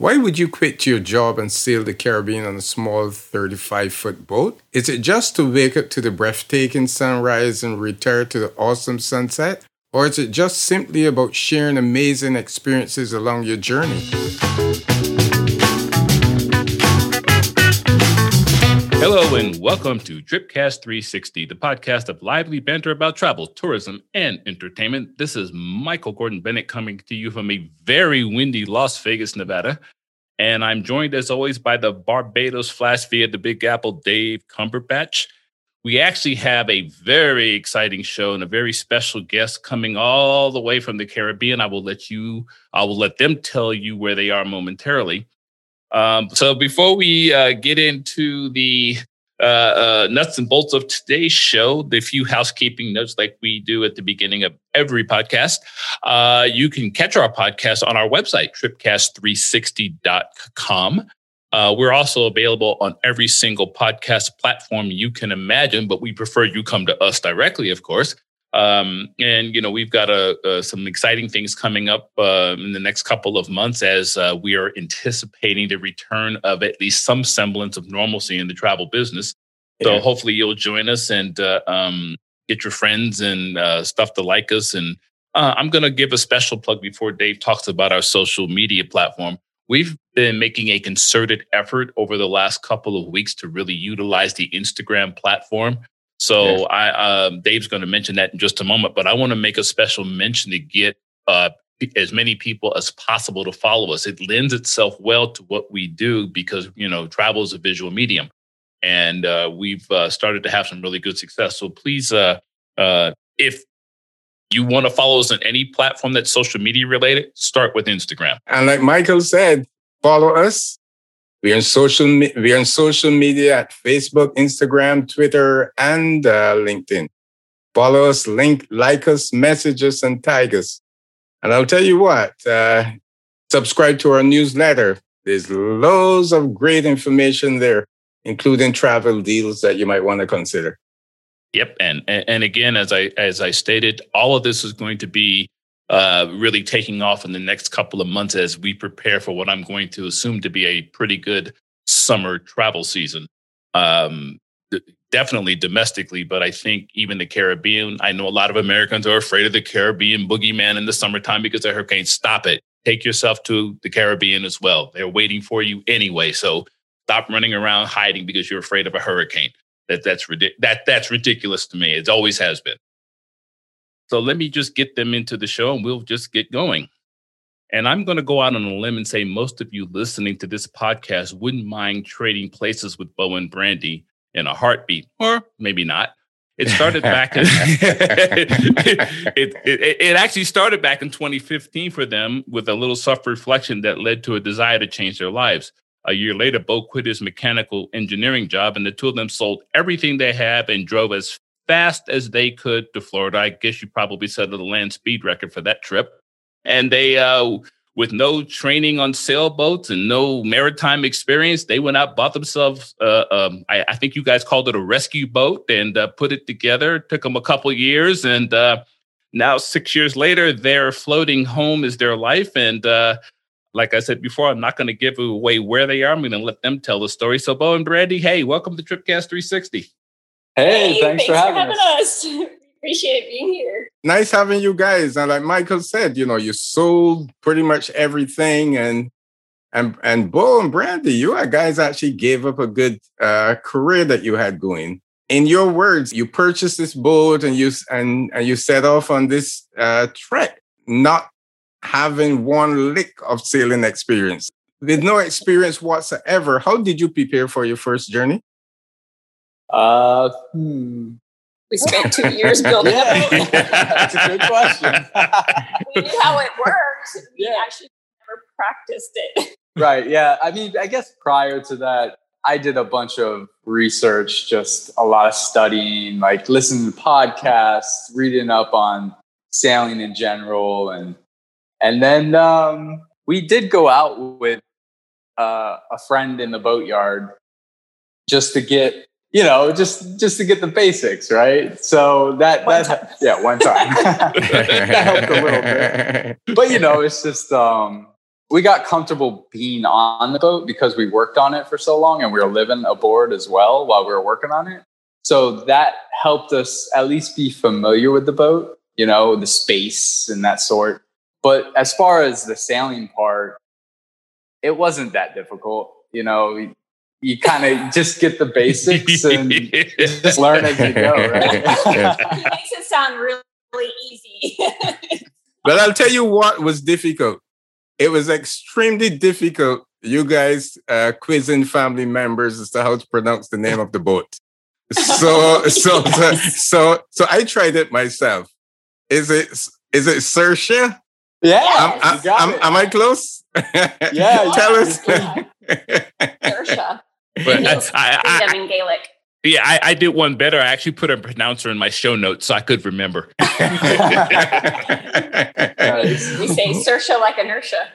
Why would you quit your job and sail the Caribbean on a small 35 foot boat? Is it just to wake up to the breathtaking sunrise and retire to the awesome sunset? Or is it just simply about sharing amazing experiences along your journey? Hello and welcome to Tripcast 360, the podcast of lively banter about travel, tourism, and entertainment. This is Michael Gordon Bennett coming to you from a very windy Las Vegas, Nevada. And I'm joined as always by the Barbados Flash via the Big Apple, Dave Cumberbatch. We actually have a very exciting show and a very special guest coming all the way from the Caribbean. I will let you, I will let them tell you where they are momentarily. Um, so before we uh, get into the uh, uh, nuts and bolts of today's show, the few housekeeping notes like we do at the beginning of every podcast, uh, you can catch our podcast on our website, tripcast360.com. Uh, we're also available on every single podcast platform you can imagine, but we prefer you come to us directly, of course. Um, and you know we've got a, a, some exciting things coming up uh, in the next couple of months as uh, we are anticipating the return of at least some semblance of normalcy in the travel business. So yeah. hopefully you'll join us and uh, um, get your friends and uh, stuff to like us. And uh, I'm going to give a special plug before Dave talks about our social media platform. We've been making a concerted effort over the last couple of weeks to really utilize the Instagram platform so yes. I um, Dave's going to mention that in just a moment, but I want to make a special mention to get uh, as many people as possible to follow us. It lends itself well to what we do because you know travel is a visual medium, and uh, we've uh, started to have some really good success. So please, uh, uh, if you want to follow us on any platform that's social media related, start with Instagram. And like Michael said, follow us we're on social. We're on social media at Facebook, Instagram, Twitter, and uh, LinkedIn. Follow us, link, like us, message us, and tag us. And I'll tell you what. Uh, subscribe to our newsletter. There's loads of great information there, including travel deals that you might want to consider. Yep, and and again, as I as I stated, all of this is going to be uh, really taking off in the next couple of months as we prepare for what I'm going to assume to be a pretty good summer travel season. Um, definitely domestically, but I think even the Caribbean, I know a lot of Americans are afraid of the Caribbean boogeyman in the summertime because of hurricanes. Stop it. Take yourself to the Caribbean as well. They're waiting for you anyway. So stop running around hiding because you're afraid of a hurricane. That that's that that's ridiculous to me. It always has been. So let me just get them into the show and we'll just get going. And I'm going to go out on a limb and say most of you listening to this podcast wouldn't mind trading places with Bo and Brandy in a heartbeat, or maybe not. It started back in it, it, it, actually started back in 2015 for them with a little self-reflection that led to a desire to change their lives. A year later, Bo quit his mechanical engineering job, and the two of them sold everything they have and drove as fast as they could to Florida. I guess you probably set the land speed record for that trip. And they, uh, with no training on sailboats and no maritime experience, they went out, bought themselves, uh, um, I, I, think you guys called it a rescue boat, and uh, put it together. It took them a couple years, and uh, now six years later, they're floating home is their life. And uh, like I said before, I'm not going to give away where they are. I'm going to let them tell the story. So, Bo and Brandy, hey, welcome to Tripcast 360. Hey, hey thanks, thanks, for having, for having us. us. Appreciate being here. Nice having you guys. And like Michael said, you know, you sold pretty much everything and and and Bo and Brandy, you guys actually gave up a good uh, career that you had going. In your words, you purchased this boat and you and, and you set off on this uh, trek, not having one lick of sailing experience. With no experience whatsoever, how did you prepare for your first journey? Uh, hmm. We spent two years building yeah. it. That's a good question. we knew how it works. We yeah. actually never practiced it. Right. Yeah. I mean, I guess prior to that, I did a bunch of research, just a lot of studying, like listening to podcasts, reading up on sailing in general, and and then um, we did go out with uh, a friend in the boatyard just to get you know, just just to get the basics, right? So that one that yeah, one time that helped a little bit. But you know, it's just um, we got comfortable being on the boat because we worked on it for so long and we were living aboard as well while we were working on it. So that helped us at least be familiar with the boat, you know, the space and that sort. But as far as the sailing part, it wasn't that difficult. You know, you kind of just get the basics and just learn as you go, right? Yes. makes it sound really, really easy. But I'll tell you what was difficult. It was extremely difficult, you guys uh, quizzing family members as to how to pronounce the name of the boat. So, so, so, so, so I tried it myself. Is it, is it Sersha? yeah, Am, you got am, it. am I close? Yeah, you- tell us. Saoirse. But I, I, I, in Gaelic. yeah, I, I did one better. I actually put a pronouncer in my show notes so I could remember. We say Saoirse like inertia.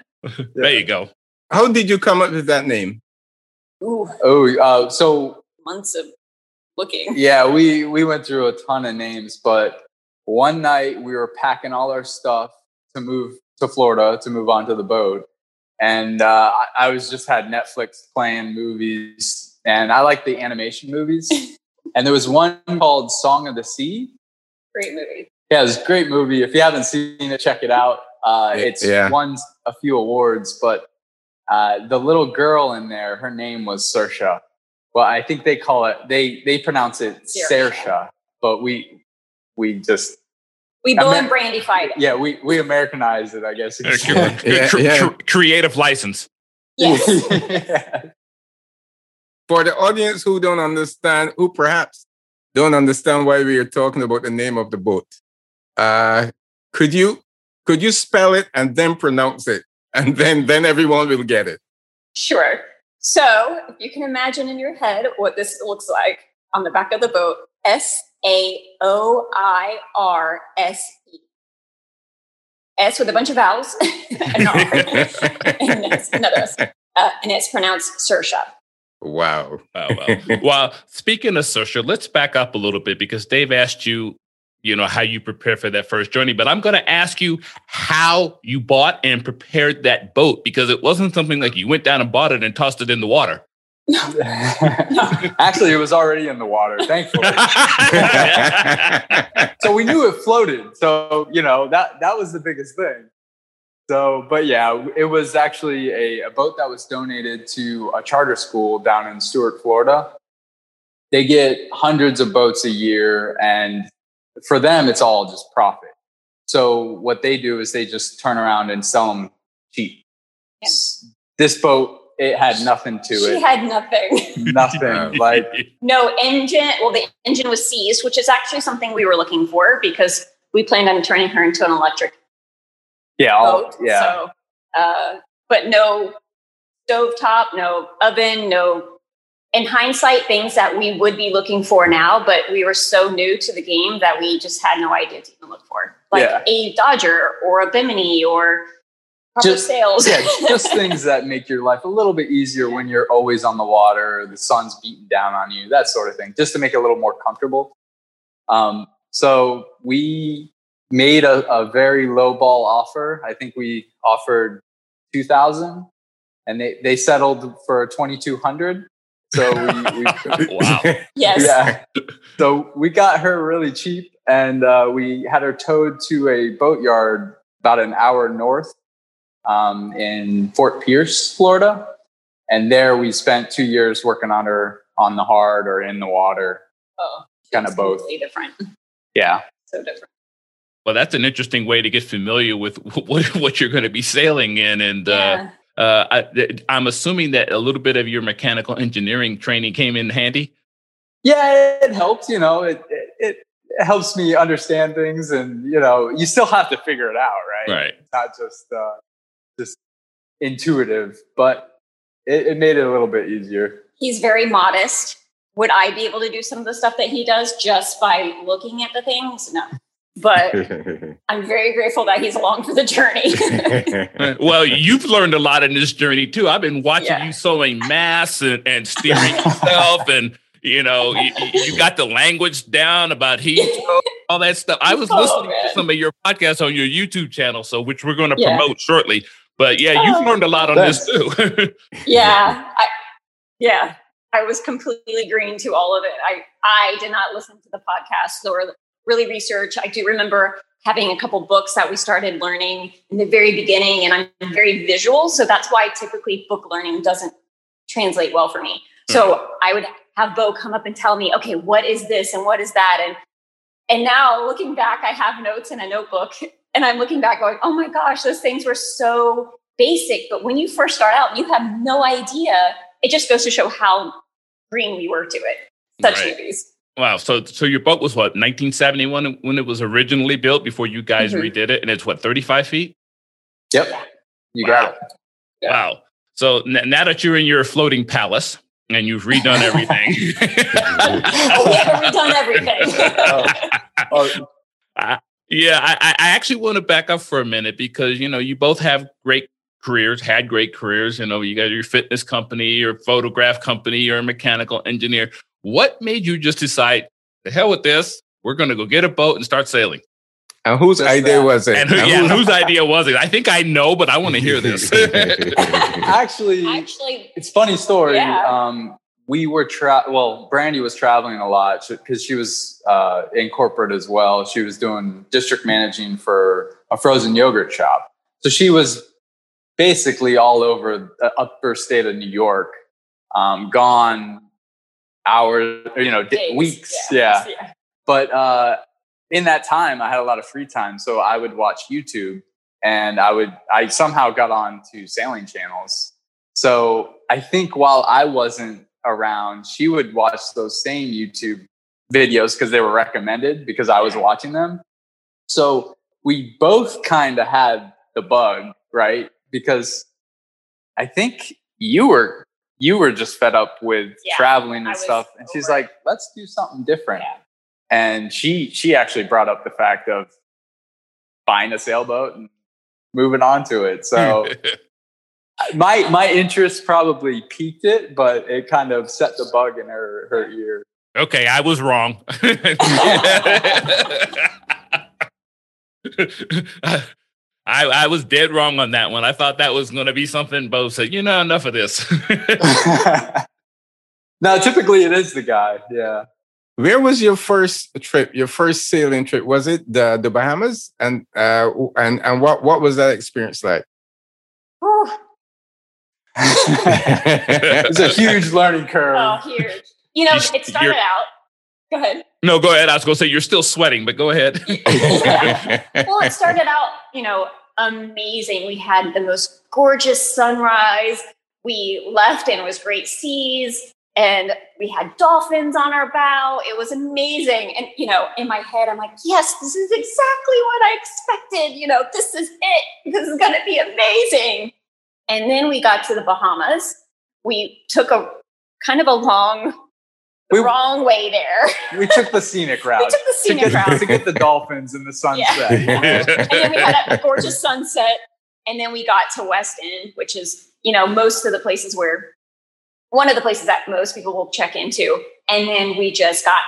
There you go. How did you come up with that name? Ooh, Oh, uh, so months of looking. yeah, we we went through a ton of names, but one night we were packing all our stuff to move to Florida to move onto the boat, and uh, I, I was just had Netflix playing movies, and I like the animation movies, and there was one called Song of the Sea. Great movie. Yeah, it's a great movie. If you haven't seen it, check it out. Uh, it's yeah. won a few awards, but uh, the little girl in there, her name was Saoirse. Well, I think they call it they they pronounce it Saoirse. Saoirse, but we we just We Bill and Amer- Brandy fight it. yeah we we Americanized it, I guess. you could. Yeah, Cre- yeah. cre- creative license. Yes. Yeah. For the audience who don't understand, who perhaps don't understand why we are talking about the name of the boat, uh, could you could you spell it and then pronounce it, and then then everyone will get it. Sure. So, if you can imagine in your head what this looks like on the back of the boat, S A O I R S E. S with a bunch of vowels, an R, and that's another S. Uh, and it's pronounced Saoirse. Wow. Oh, well. well, speaking of social, let's back up a little bit because Dave asked you, you know, how you prepare for that first journey. But I'm going to ask you how you bought and prepared that boat because it wasn't something like you went down and bought it and tossed it in the water. Actually, it was already in the water, thankfully. so we knew it floated. So you know that that was the biggest thing. So, but yeah, it was actually a, a boat that was donated to a charter school down in Stuart, Florida. They get hundreds of boats a year, and for them, it's all just profit. So what they do is they just turn around and sell them cheap. Yeah. This boat, it had nothing to She it. She had nothing. nothing. Like No engine. Well, the engine was seized, which is actually something we were looking for because we planned on turning her into an electric yeah, boat. yeah. So, uh, but no stovetop, no oven, no. In hindsight, things that we would be looking for now, but we were so new to the game that we just had no idea to even look for, like Yeah. a Dodger or a Bimini or proper Just- sails. yeah, just things that make your life a little bit easier when you're always on the water, the sun's beating down on you, that sort of thing, just to make it a little more comfortable. Um, so we made a, a very low ball offer. I think we offered two thousand, and they they settled for twenty two hundred. So we, we Wow. yes. yeah. So we got her really cheap and uh, we had her towed to a boatyard about an hour north um, in Fort Pierce, Florida. And there we spent two years working on her on the hard or in the water. Oh, Kinda it's both. Different. Yeah. So different. Well, that's an interesting way to get familiar with what, what you're going to be sailing in. And uh, Yeah. uh, I, I'm assuming that a little bit of your mechanical engineering training came in handy. Yeah, it helps, you know, it, it, it helps me understand things and, you know, you still have to figure it out, right? Right. It's not just, uh, just intuitive, but it, it made it a little bit easier. He's very modest. Would I be able to do some of the stuff that he does just by looking at the things? No. But I'm very grateful that he's along for the journey. well, you've learned a lot in this journey too. I've been watching Yeah. you sewing masts and, and steering yourself, and you know, you, you got the language down about heat, all that stuff. I was Oh, listening man. to some of your podcasts on your YouTube channel, so which we're going to Yeah. promote shortly. But yeah, you've Oh. learned a lot on this too. yeah, I, yeah, I was completely green to all of it. I I did not listen to the podcast or really research. I do remember having a couple books that we started learning in the very beginning, and I'm very visual, so that's why typically book learning doesn't translate well for me. So hmm. I would have Bo come up and tell me, okay, what is this and what is that, and and now looking back, I have notes in a notebook, and I'm looking back going, oh my gosh, those things were so basic. But when you first start out, you have no idea. It just goes to show how green we were to it. Such Right. newbies. wow. So so your boat was what 1971 when it was originally built before you guys Mhm. redid it, and it's what 35 feet. Yep. You got it. Yeah. Wow. So n- now that you're in your floating palace and you've redone everything. Oh, we haven't redone everything. Oh, Yeah, I, I I actually want to back up for a minute because you know you both have great careers, had great careers. You know, you got your fitness company, your photograph company, you're a mechanical engineer. What made you just decide, the hell with this? We're going to go get a boat and start sailing. And whose Just idea that. was it? And who, And yeah, who- whose idea was it? I think I know, but I want to hear this. actually, Actually, it's funny story. Yeah. Um, we were tra- well, Brandy was traveling a lot because she was uh, in corporate as well. She was doing district managing for a frozen yogurt shop. So she was basically all over the upper state of New York, um, gone hours, you know, days. weeks. Yeah. yeah. But uh, in that time, I had a lot of free time, so I would watch YouTube, and I would I somehow got on to sailing channels. So I think while I wasn't around, she would watch those same YouTube videos because they were recommended because I was watching them. So we both kind of had the bug, right? Because I think you were you were just fed up with Yeah, traveling and stuff, and she's like, "Let's do something different." Yeah. and she she actually brought up the fact of buying a sailboat and moving on to it. So my my interest probably peaked it, but it kind of set the bug in her her ear. okay, I was wrong. I, I was dead wrong on that one. I thought that was going to be something Bo said, you know, enough of this. no, typically it is the guy. Yeah. Where was your first trip? Your first sailing trip? Was it the the Bahamas? And uh, and and what what was that experience like? Whew. it's a huge learning curve. Oh, huge. You know, it started you're- out. Go ahead. no, go ahead. I was going to say, you're still sweating, but go ahead. well, it started out, you know, amazing. We had the most gorgeous sunrise. We left and it was great seas and we had dolphins on our bow. It was amazing. And, you know, in my head, I'm like, yes, this is exactly what I expected. You know, this is it. This is going to be amazing. And then we got to the Bahamas. We took a kind of a long, We- wrong way there. we took the scenic route. we took the to scenic get, route. to get the dolphins and the sunset. and then we had a gorgeous sunset and then we got to west end which is you know most of the places where one of the places that most people will check into and then we just got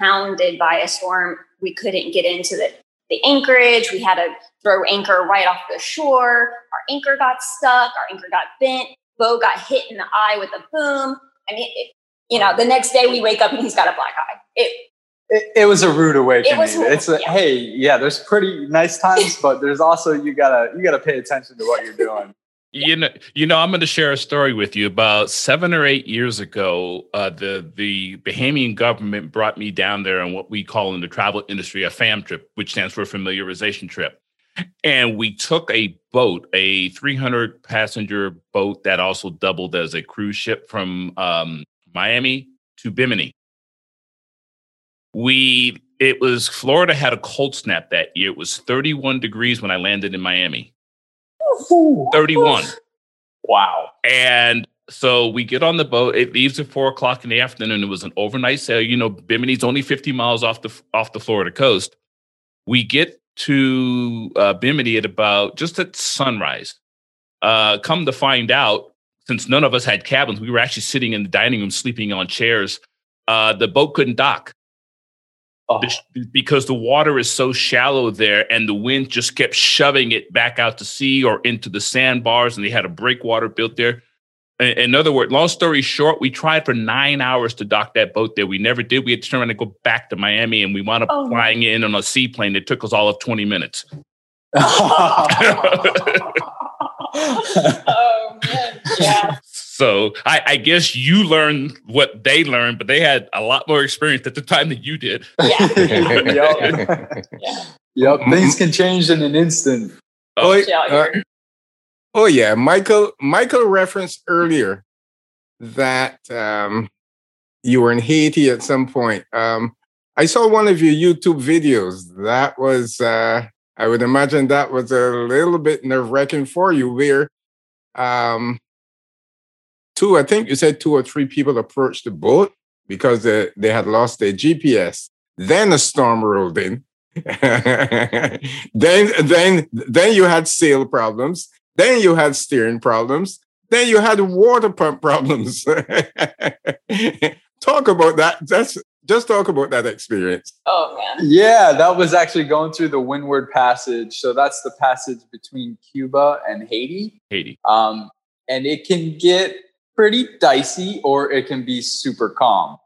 pounded by a storm we couldn't get into the, the anchorage we had to throw anchor right off the shore our anchor got stuck our anchor got bent bo got hit in the eye with a boom i mean it, you know the next day we wake up and he's got a black eye it it, it was a rude awakening. was- it's a, yeah. hey, yeah, there's pretty nice times, but there's also you gotta you gotta pay attention to what you're doing. You know, you know, I'm going to share a story with you. About seven or eight years ago, uh, the the Bahamian government brought me down there on what we call in the travel industry a FAM trip, which stands for familiarization trip. And we took a boat, a 300 passenger boat that also doubled as a cruise ship from um, Miami to Bimini. We it was Florida had a cold snap that year. It was 31 degrees when I landed in Miami. 31. Wow. And so we get on the boat. It leaves at four o'clock in the afternoon. It was an overnight sail. You know, Bimini's only 50 miles off the off the Florida coast. We get to uh, Bimini at about just at sunrise. Uh, come to find out, since none of us had cabins, we were actually sitting in the dining room sleeping on chairs. Uh, the boat couldn't dock. Oh, because the water is so shallow there and the wind just kept shoving it back out to sea or into the sandbars and they had a breakwater built there. In, in other words long story short we tried for nine hours to dock that boat there. We never did. We had to turn around and go back to miami and we wound up Oh, flying in on a seaplane It took us all of 20 minutes. Oh man, yeah. So I, I guess you learned what they learned but they had a lot more experience at the time than you did Yeah. yep. Yeah. yep. Things can change in an instant. Oh, Yeah, uh, oh yeah, Michael. Michael referenced earlier that um, you were in Haiti at some point. Um, I saw one of your YouTube videos. That was, uh, I would imagine, that was a little bit nerve wracking for you. Where um, two, I think you said two or three people approached the boat because they, they had lost their GPS. Then a storm rolled in. then, then, then you had sail problems. Then you had steering problems. Then you had water pump problems. talk about that. That's just talk about that experience. oh man. Yeah, that was actually going through the Windward Passage. So that's the passage between Cuba and Haiti. haiti Um, and it can get pretty dicey or it can be super calm.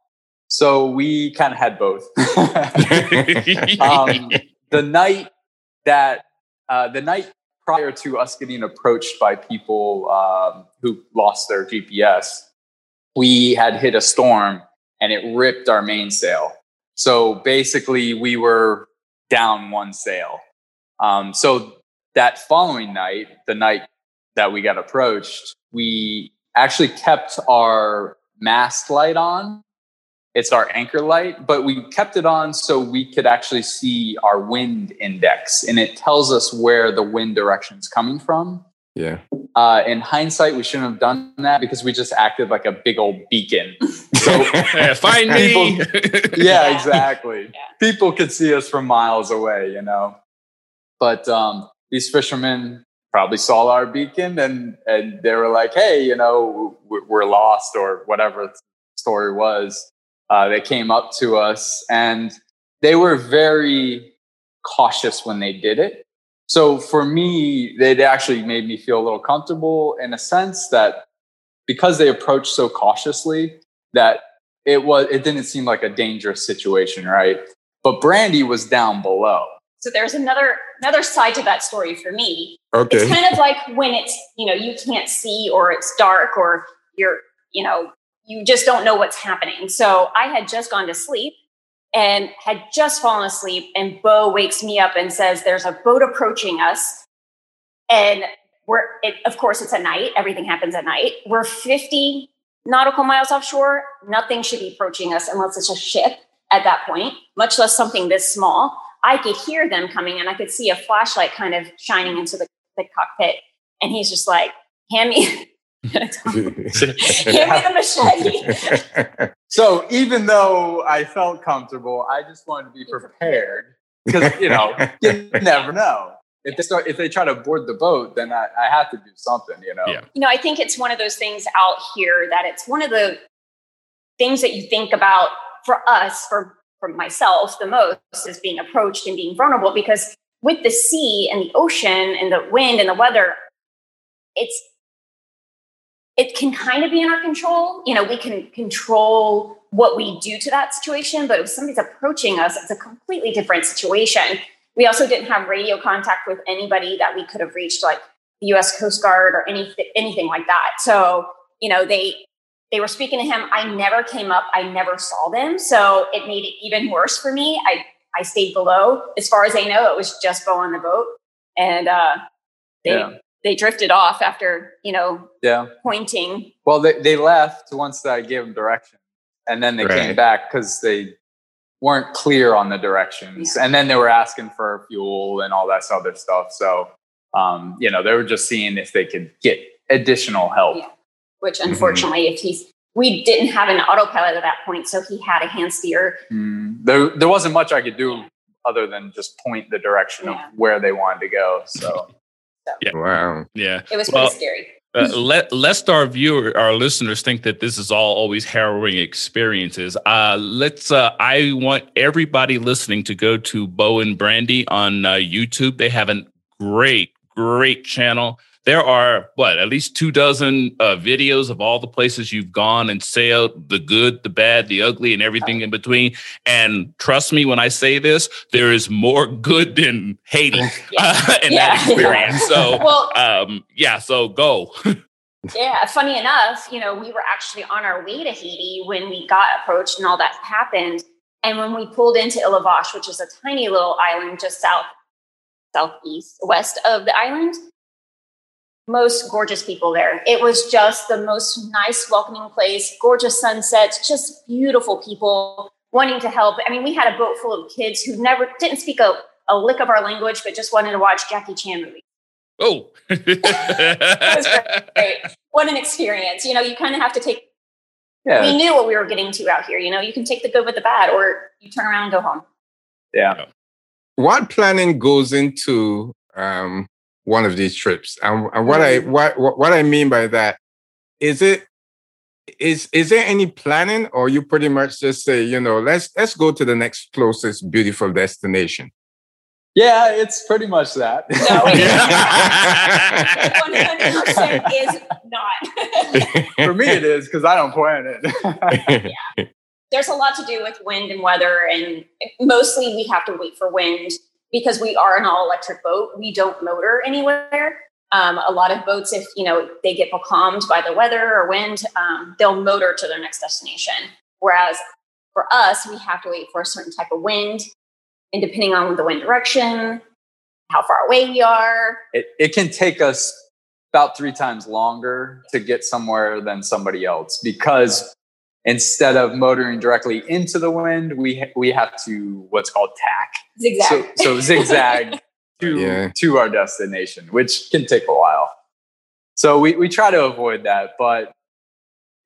So we kind of had both. um, the night that uh, the night prior to us getting approached by people um, who lost their GPS, we had hit a storm and it ripped our mainsail. So basically, we were down one sail. Um, so that following night, the night that we got approached, we actually kept our mast light on. It's our anchor light, but we kept it on so we could actually see our wind index and it tells us where the wind direction is coming from. Yeah. Uh, in hindsight, we shouldn't have done that because we just acted like a big old beacon. So, Yeah, find me yeah, Yeah. exactly. Yeah. People could see us from miles away, you know. But um, these fishermen probably saw our beacon and and they were like, "Hey, you know, we're, lost," or whatever the story was. Uh, they came up to us and they were very cautious when they did it. So for me, it actually made me feel a little comfortable in a sense that because they approached so cautiously, that it was it didn't seem like a dangerous situation, right? But Brandy was down below. So there's another another side to that story for me. Okay. It's kind of like when it's you know you can't see or it's dark or you're you know you just don't know what's happening. So I had just gone to sleep and had just fallen asleep, and Bo wakes me up and says, "There's a boat approaching us," and we're it, of course it's at night. Everything happens at night. We're 50 nautical miles offshore. Nothing should be approaching us unless it's a ship at that point, much less something this small. I could hear them coming and I could see a flashlight kind of shining into the, the cockpit. And he's just like, hand me, hand me the machete. So even though I felt comfortable, I just wanted to be prepared because you know you never know if they start if they try to board the boat, then I, I have to do something. You know. Yeah. you know, I think it's one of those things out here that it's one of the things that you think about for us, for for myself, the most is being approached and being vulnerable because with the sea and the ocean and the wind and the weather, it's it can kind of be in our control. You know, we can control what we do to that situation, but if somebody's approaching us, it's a completely different situation. We also didn't have radio contact with anybody that we could have reached, like the U.S. Coast Guard or anything, anything like that. So, you know, they they were speaking to him. I never came up. I never saw them, so it made it even worse for me. I I stayed below. As far as I know, it was just Bo on the boat, and uh, they Yeah. they drifted off after you know Yeah. pointing. Well, they they left once I gave them direction, and then they came back because they weren't clear on the directions, and then they were asking for fuel and all that other stuff. So, um, you know, they were just seeing if they could get additional help. Yeah. Which unfortunately, if he's we didn't have an autopilot at that point, so he had a hand steer. Mm, there, there wasn't much I could do other than just point the direction Yeah. of where they wanted to go. So, yeah, wow. Yeah. It was Well, pretty scary. Uh, let lest our viewer, our listeners, think that this is all always harrowing experiences. Uh, let's. Uh, I want everybody listening to go to Bo and Brandy on uh, YouTube. They have a great, great channel there are what at least two dozen uh, videos of all the places you've gone and sailed the good the bad the ugly and everything in between. And trust me when i say this there is more good than haiti uh, in yeah. that experience. So well, um, yeah so go. Yeah funny enough you know we were actually on our way to haiti when we got approached and all that happened. And when we pulled into Île aux Vaches, which is a tiny little island just south southeast west of the island most gorgeous people there. It was just the most nice, welcoming place, gorgeous sunsets, just beautiful people wanting to help. I mean, we had a boat full of kids who never didn't speak a, a lick of our language, but just wanted to watch Jackie Chan movies. Oh, great. What an experience. You know, you kind of have to take, yeah. we knew what we were getting to out here. You know, you can take the good with the bad, or you turn around and go home. Yeah. What planning goes into um, one of these trips. And, and what I what, what I mean by that is it is is there any planning or you pretty much just say, you know, let's let's go to the next closest beautiful destination? Yeah, it's pretty much that. No, one hundred percent is not. For me, it is because I don't plan it. yeah, there's a lot to do with wind and weather, and mostly we have to wait for wind because we are an all electric boat, we don't motor anywhere. Um, a lot of boats, if you know they get becalmed by the weather or wind, um, they'll motor to their next destination. Whereas for us, we have to wait for a certain type of wind, and depending on the wind direction, how far away we are, it, it can take us about three times longer to get somewhere than somebody else because instead of motoring directly into the wind, we we have to what's called tack. Zigzag. So, so zigzag to yeah. to our destination, which can take a while. So we we try to avoid that, but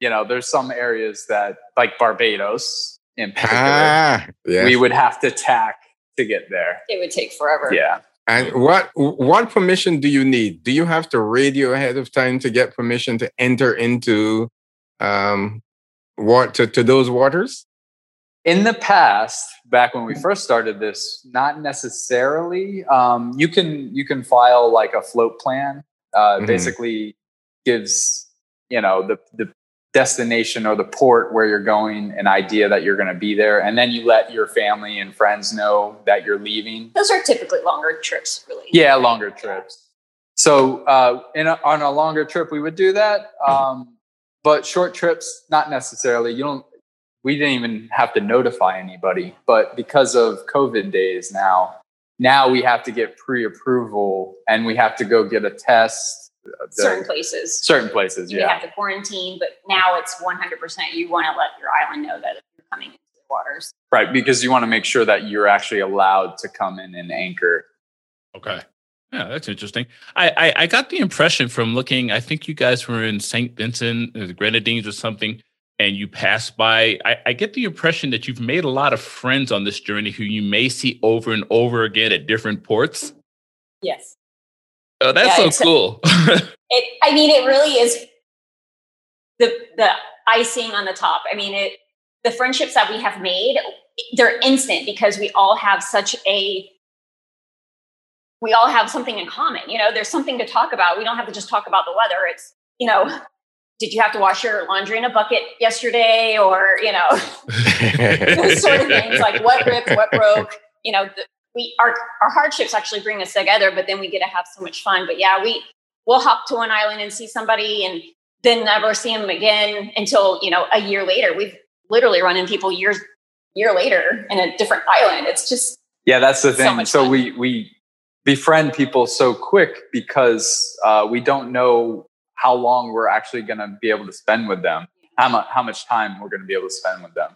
you know, there's some areas that like Barbados in particular, ah, yes. we would have to tack to get there. It would take forever. Yeah. And what what permission do you need? Do you have to radio ahead of time to get permission to enter into um, what to, to those waters? In the past, back when we first started this, not necessarily. Um, you can you can file like a float plan. Uh, mm-hmm. Basically, gives you know the the destination or the port where you're going an idea that you're going to be there and then you let your family and friends know that you're leaving those are typically longer trips really yeah longer trips so uh, in a, on a longer trip we would do that um, but short trips, not necessarily. You don't. We didn't even have to notify anybody, but because of COVID days now, now we have to get pre-approval and we have to go get a test. Certain places. Certain places, you yeah. have to quarantine, but now it's 100%. You want to let your island know that you're coming into the waters. Right, because you want to make sure that you're actually allowed to come in and anchor. Okay. Yeah, that's interesting. I, I, I got the impression from looking. I think you guys were in Saint Vincent, uh, the Grenadines, or something, and you passed by. I, I get the impression that you've made a lot of friends on this journey who you may see over and over again at different ports. Yes. Oh, that's yeah, so cool. it, I mean, it really is the the icing on the top. I mean, it the friendships that we have made, they're instant because we all have such a we all have something in common. You know, there's something to talk about. We don't have to just talk about the weather. It's, you know, did you have to wash your laundry in a bucket yesterday? Or, you know, those sort of things like what ripped, what broke. You know, the, we our our hardships actually bring us together, but then we get to have so much fun. But yeah, we we'll hop to an island and see somebody and then never see them again until, you know, a year later. We've literally run into people years year later in a different island. It's just yeah, that's the thing. So, so we we befriend people so quick because uh, we don't know how long we're actually going to be able to spend with them, how, mu- how much time we're going to be able to spend with them.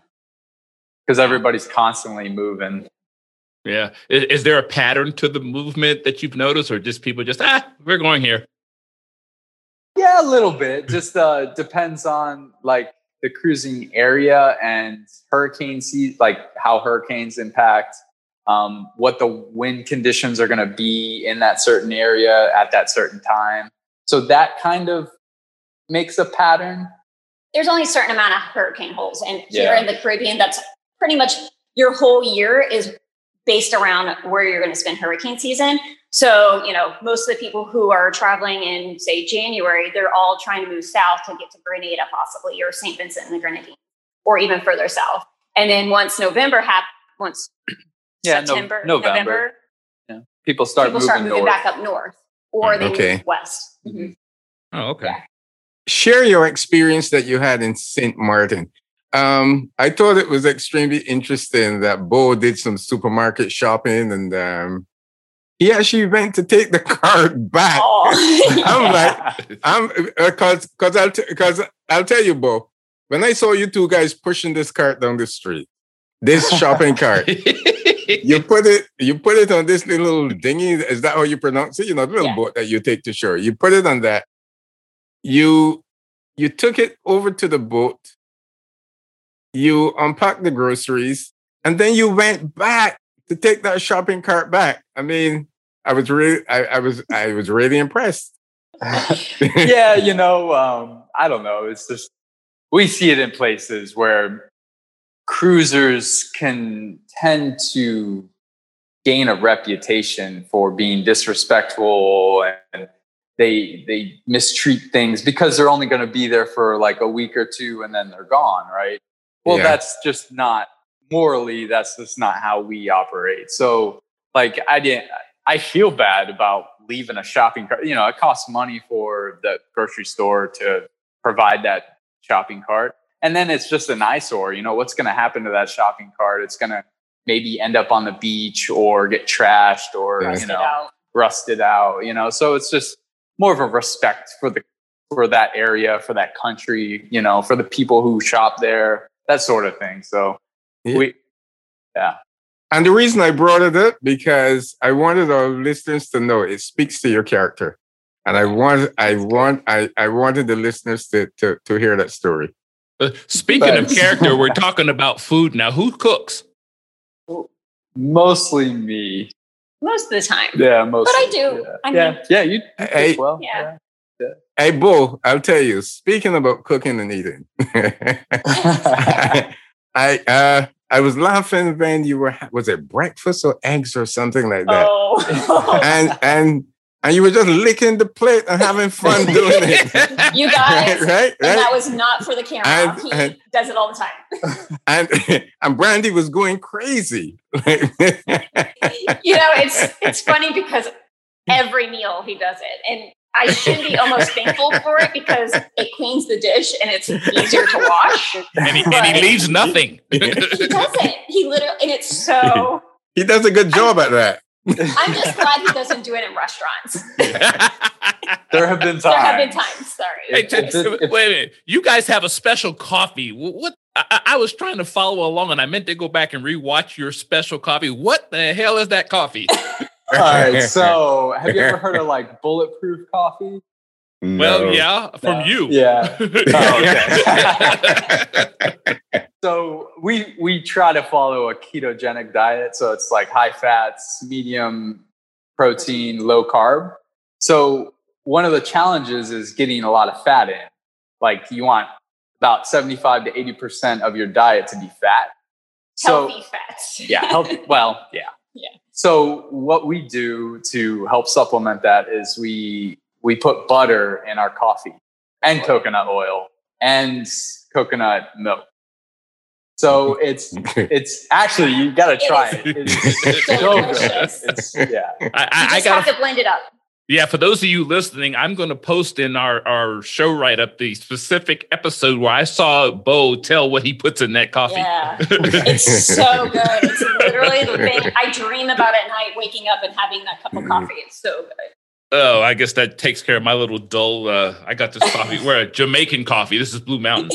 Because everybody's constantly moving. Yeah. Is, is, there a pattern to the movement that you've noticed, or just people just, ah, we're going here? Yeah, a little bit. Just uh, depends on like the cruising area and hurricane season, like how hurricanes impact um, what the wind conditions are going to be in that certain area at that certain time. So that kind of makes a pattern? There's only a certain amount of hurricane holes, and here Yeah. in the Caribbean, that's pretty much your whole year is based around where you're going to spend hurricane season. So, you know, most of the people who are traveling in, say, January, they're all trying to move south to get to Grenada, possibly, or St. Vincent and the Grenadines, or even further south. And then once November happens, once Yeah, no- September, November. People start people moving start moving north. back up north, or they Okay. move west. Mhm. Oh, okay. Yeah. Share your experience that you had in St. Martin. Um, I thought it was extremely interesting that Bo did some supermarket shopping and um, he actually went to take the card back. Oh, I'm yeah. like, I'm because because I'll because I'll tell you, Bo. When I saw you two guys pushing this cart down the street, this shopping cart, you put it you put it on this little dinghy. Is that how you pronounce it? You know, the little Yeah. boat that you take to shore. You put it on that. You you took it over to the boat. You unpacked the groceries, and then you went back to take that shopping cart back. I mean, I was really I, I was I was really impressed. yeah, you know, um, I don't know. It's just we see it in places where cruisers can tend to gain a reputation for being disrespectful and they they mistreat things because they're only going to be there for like a week or two and then they're gone, right? Well, Yeah. that's just not morally. That's just not how we operate. So, like, I didn't. I feel bad about leaving a shopping cart. You know, it costs money for the grocery store to provide that shopping cart. And then it's just an eyesore. You know, what's going to happen to that shopping cart? It's going to maybe end up on the beach or get trashed or, Yeah. you know, out. rusted out, you know. So it's just more of a respect for the for that area, for that country, you know, for the people who shop there, that sort of thing. So Yeah. we yeah. And the reason I brought it up because I wanted our listeners to know it speaks to your character. And I want I want I, I wanted the listeners to, to to hear that story. Uh, speaking of character, we're talking about food now. Who cooks? mostly me. most of the time. Yeah, most. But I do. Yeah, I mean- yeah, yeah, you, you Hey- cook well. Yeah. Hey Bo, I'll tell you, speaking about cooking and eating. I uh I was laughing when you were was it breakfast or eggs or something like that. Oh, And and and you were just licking the plate and having fun doing it. you right, guys. right, And that was not for the camera. And- he and- does it all the time. And and Brandy was going crazy. you know, it's it's funny because every meal he does it, and I should be almost thankful for it because it cleans the dish and it's easier to wash. and, he, and he leaves nothing. He doesn't. He literally, and it's so. he does a good job at that. I'm just glad he doesn't do it in restaurants. there have been times. There have been times. Sorry. Hey, t- If- if- if- wait a minute. You guys have a special coffee. Wh- What? I, I- I was trying to follow along, and I meant to go back and rewatch your special coffee. What the hell is that coffee? All right. So, have you ever heard of like bulletproof coffee? Well, yeah, from No. you. Yeah. Oh, So we we try to follow a ketogenic diet. So it's like high fats, medium protein, low carb. So one of the challenges is getting a lot of fat in. Like you want about 75 to 80% of your diet to be fat. So Healthy fats. yeah, healthy. Well, yeah. Yeah. So what we do to help supplement that is we we put butter in our coffee and coconut oil and coconut milk. So it's it's actually you got to try it. It It's so good. It's yeah. I, I, I just got have to blend it up. Yeah, for those of you listening, I'm going to post in our, our show write up the specific episode where I saw Bo tell what he puts in that coffee. Yeah. It's so good. It's literally the thing I dream about at night, waking up and having that cup of coffee. It's so good. Oh, I guess that takes care of my little dull. Uh, I got this coffee. We're a Jamaican coffee. This is Blue Mountain.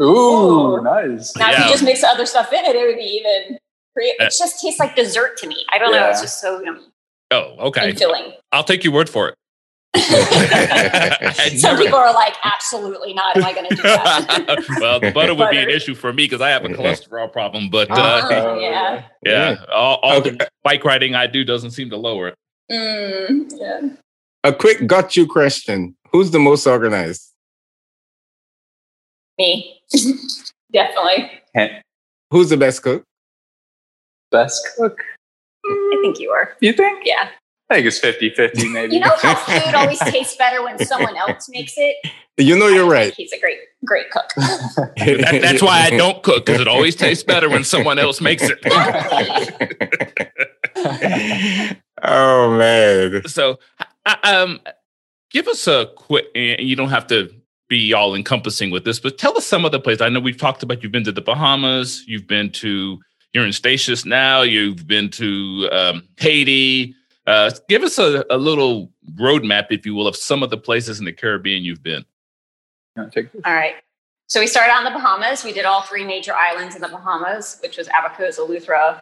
Ooh, nice. Now, if you just mix other stuff in it, it would be even. It just tastes like dessert to me. I don't know. It's just so yummy Oh, okay. and filling. I'll take your word for it. Some people are like, absolutely not. Am I going to do that? well, the butter would be an issue for me because I have a cholesterol problem. But uh, Ah, yeah. yeah, all, all Okay. the bike riding I do doesn't seem to lower it. Mm, yeah. A quick got you question. Who's the most organized? Me. Definitely. Who's the best cook? Best cook? I think you are. You think? Yeah. I think it's 50 50 maybe. You know how food always tastes better when someone else makes it? You know you're I right. think He's a great, great cook. That- that's why I don't cook because it always tastes better when someone else makes it. Oh man. So, um, give us a quick, and you don't have to be all encompassing with this, but tell us some of the places. I know we've talked about you've been to the Bahamas, you've been to, you're in Statia now, you've been to um, Haiti. Uh, give us a, a little roadmap, if you will, of some of the places in the Caribbean you've been. You wanna take this? All right. So we started on the Bahamas. We did all three major islands in the Bahamas, which was Abacos, Eleuthera,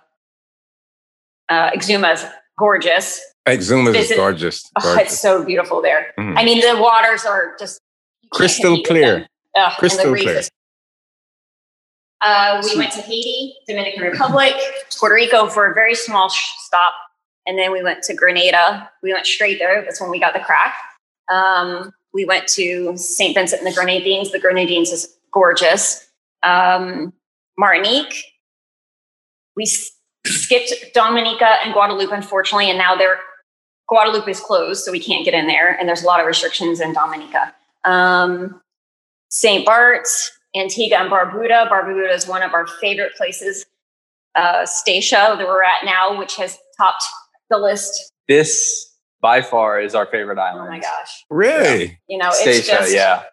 uh, Exuma's gorgeous. Exuma is Visit- gorgeous. Oh, it's so beautiful there. Mhm. I mean, the waters are just Crystal clear. Ugh, Crystal clear. Uh, we went to Haiti, Dominican Republic, Puerto Rico for a very small sh- stop, and then we went to Grenada. We went straight there. That's when we got the crack. Um, we went to St. Vincent and the Grenadines. The Grenadines is gorgeous. Um, Martinique. We skipped Dominica and Guadeloupe, unfortunately, and now they're Guadeloupe is closed, so we can't get in there, and there's a lot of restrictions in Dominica. Um, St. Bart's, Antigua and Barbuda. Barbuda is one of our favorite places. Uh, Statia, that we're at now, which has topped the list. This by far is our favorite island. Oh my gosh! Really? You know, it's Statia, just yeah.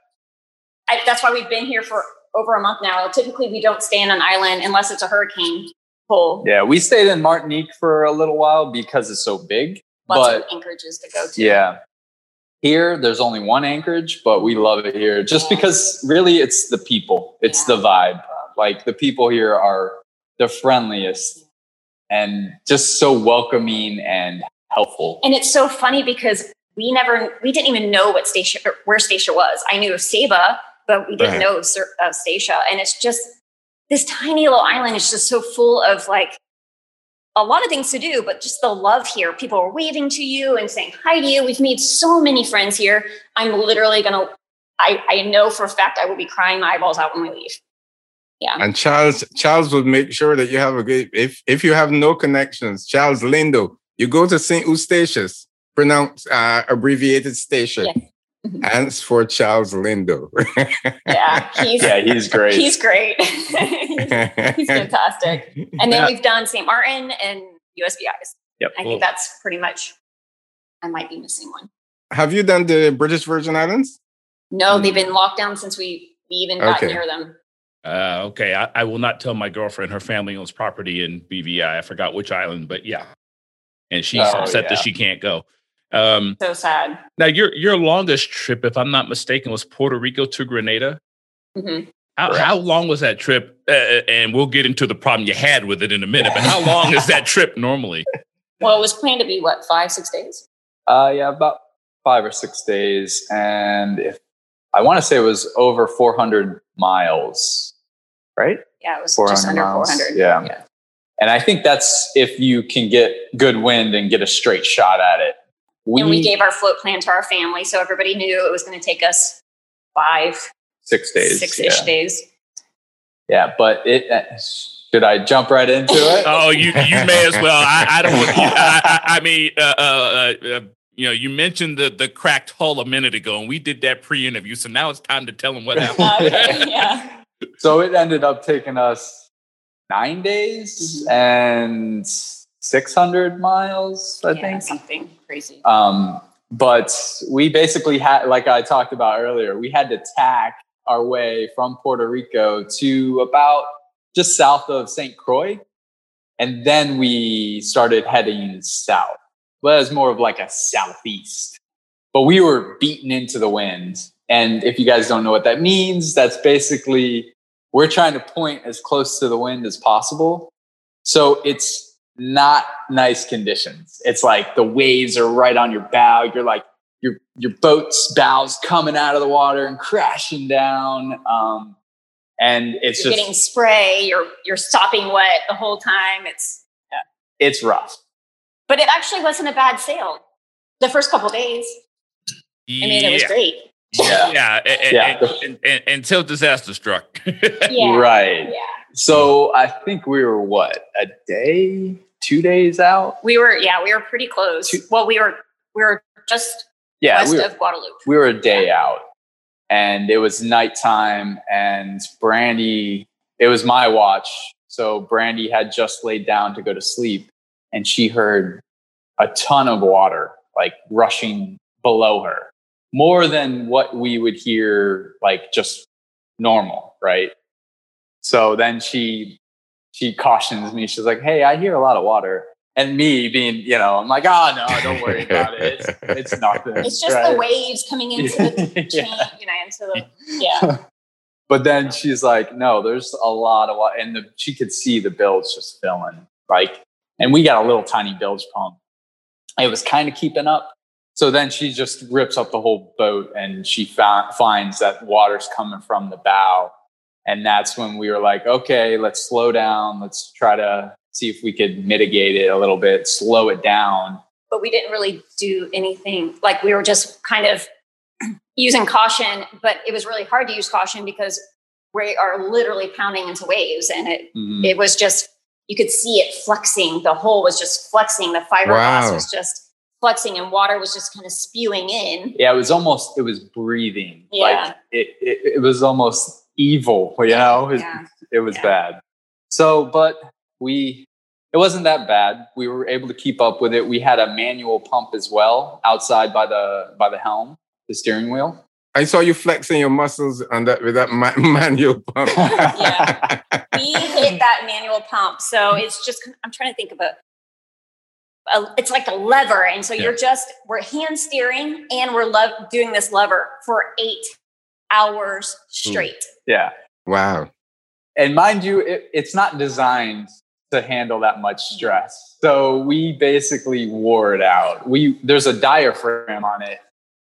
I, that's why we've been here for over a month now. Typically, we don't stay on an island unless it's a hurricane pull. Yeah, we stayed in Martinique for a little while because it's so big. Lots but of anchorages to go to. yeah, here there's only one anchorage, but we love it here just Yeah. because really it's the people, it's Yeah. the vibe. Like the people here are the friendliest and just so welcoming and helpful. And it's so funny because we never, we didn't even know what station, or where Statia was. I knew of Saba, but we didn't Right. know of Ser- of And it's just this tiny little island is just so full of like a lot of things to do, but just the love here. People are waving to you and saying hi to you. We've made so many friends here. I'm literally gonna. I, I know for a fact I will be crying my eyeballs out when we leave. Yeah. And Charles Charles would make sure that you have a good if if you have no connections, Charles Lindo, you go to St. Eustatius, pronounce uh, abbreviated Statia. Yes. Ants for Charles Lindo. Yeah. He's Yeah, he's great. he's great. he's, he's fantastic. And then Yeah. we've done St. Martin and USVIs. Yep. I think that's pretty much. I might be missing one. have you done the British Virgin Islands? No, they've been locked down since we, we even got Okay. near them. Uh, okay, I, I will not tell my girlfriend her family owns property in BVI. I forgot which island, but yeah, and she's Oh, upset yeah. that she can't go. Um, So sad. now, your your longest trip, if I'm not mistaken, was Puerto Rico to Grenada. hmm How, Correct. how long was that trip? Uh, and we'll get into the problem you had with it in a minute. But how long is that trip normally? Well, it was planned to be what five, six days. Uh, yeah, about five or six days, and if I want to say it was over 400 miles, right? Yeah, it was 400 just under miles. 400. Yeah. And I think that's if you can get good wind and get a straight shot at it. We, and we gave our float plan to our family, so everybody knew it was going to take us five, six days. six-ish yeah. days. Yeah, but it. Uh, should I jump right into it? Oh, you you may as well. I, I don't. I, I, I mean, uh, uh, uh, uh, you know, you mentioned the the cracked hull a minute ago, and we did that pre-interview. So now it's time to tell them what happened. Okay, yeah. So it ended up taking us nine days Mm-hmm. and 600 miles, I yeah, think. something crazy. Um, but we basically had, like I talked about earlier, we had to tack our way from Puerto Rico to about just south of St. Croix. And then we started heading south. Well, it was more of like a southeast. But we were beaten into the wind. And if you guys don't know what that means, that's basically we're trying to point as close to the wind as possible. So it's not nice conditions. It's like the waves are right on your bow. You're like your your boat's bows coming out of the water and crashing down. Um, and it's You're just getting spray. You're you're stopping wet the whole time. It's it's rough. but it actually wasn't a bad sail. The first couple days, I mean, it was great. Yeah. yeah, a- a- Yeah. and- and- and- until disaster struck. Yeah. Right. Yeah. So I think we were what a day, two days out. We were, yeah, we were pretty close. Two- Well, we were, we were just Yeah, west we were, of Guadeloupe. we were a day out, and it was nighttime. And Brandy, it was my watch, so Brandy had just laid down to go to sleep, and she heard a ton of water like rushing below her, more than what we would hear like just normal, right? So then she she cautions me. She's like, "Hey, I hear a lot of water." And me being, you know, I'm like, "Oh no, don't worry about it. It's, it's nothing." It's just right? the waves coming into the Yeah. chain, you know, into the, yeah. But then she's like, "No, there's a lot of water," and the, she could see the bilge just filling. Like, and we got a little tiny bilge pump. It was kind of keeping up. So then she just rips up the whole boat, and she found, finds that water's coming from the bow, and that's when we were like, "Okay, let's slow down. Let's try to see if we could mitigate it a little bit, slow it down." But we didn't really do anything. Like we were just kind of using caution, but it was really hard to use caution because we are literally pounding into waves and it, Mhm. it was just, you could see it flexing. The hole was just flexing. The fiberglass Wow. was just flexing and water was just kind of spewing in. Yeah, it was almost it was breathing. Yeah. Like it, it it was almost evil, you know? It was, Yeah. it was Yeah. bad. So, but we it wasn't that bad. We were able to keep up with it. We had a manual pump as well outside by the by the helm, the steering wheel. I saw you flexing your muscles on that with that ma- manual pump. Yeah. we hit that manual pump. So it's just, I'm trying to think of a, a it's like a lever. And so you're just, we're hand steering and we're lo- doing this lever for eight hours hmm. straight. Yeah. wow. And mind you, it, it's not designed to handle that much stress. So we basically wore it out. We there's a diaphragm on it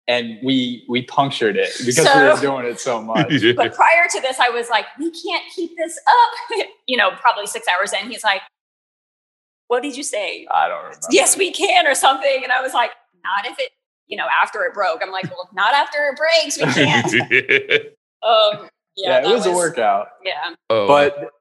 and we we punctured it because we were doing it so much. But prior to this, I was like, we can't keep this up. you know, probably six hours in. He's like, what did you say? I don't remember. Yes, we can, or something. And I was like, not if it, you know, after it broke. I'm like, well, not after it breaks. We can't. Um, Yeah, yeah, it that was, a workout. Yeah. oh, But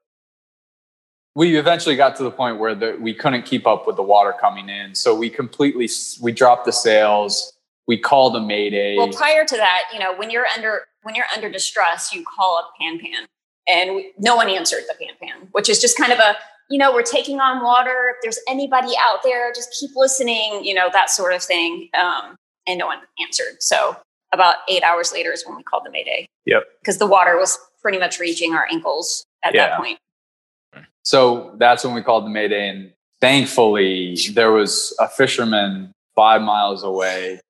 we eventually got to the point where the, we couldn't keep up with the water coming in. So we completely we dropped the sails. We called a mayday. Well, prior to that, you know, when you're under when you're under distress, you call up Pan Pan, and we, no one answered the Pan Pan, which is just kind of a you know we're taking on water. If there's anybody out there, just keep listening, you know that sort of thing. Um, and no one answered. So about eight hours later is when we called the Mayday. Yep. Because the water was pretty much reaching our ankles at Yeah. that point. So that's when we called the Mayday. And thankfully, there was a fisherman five miles away.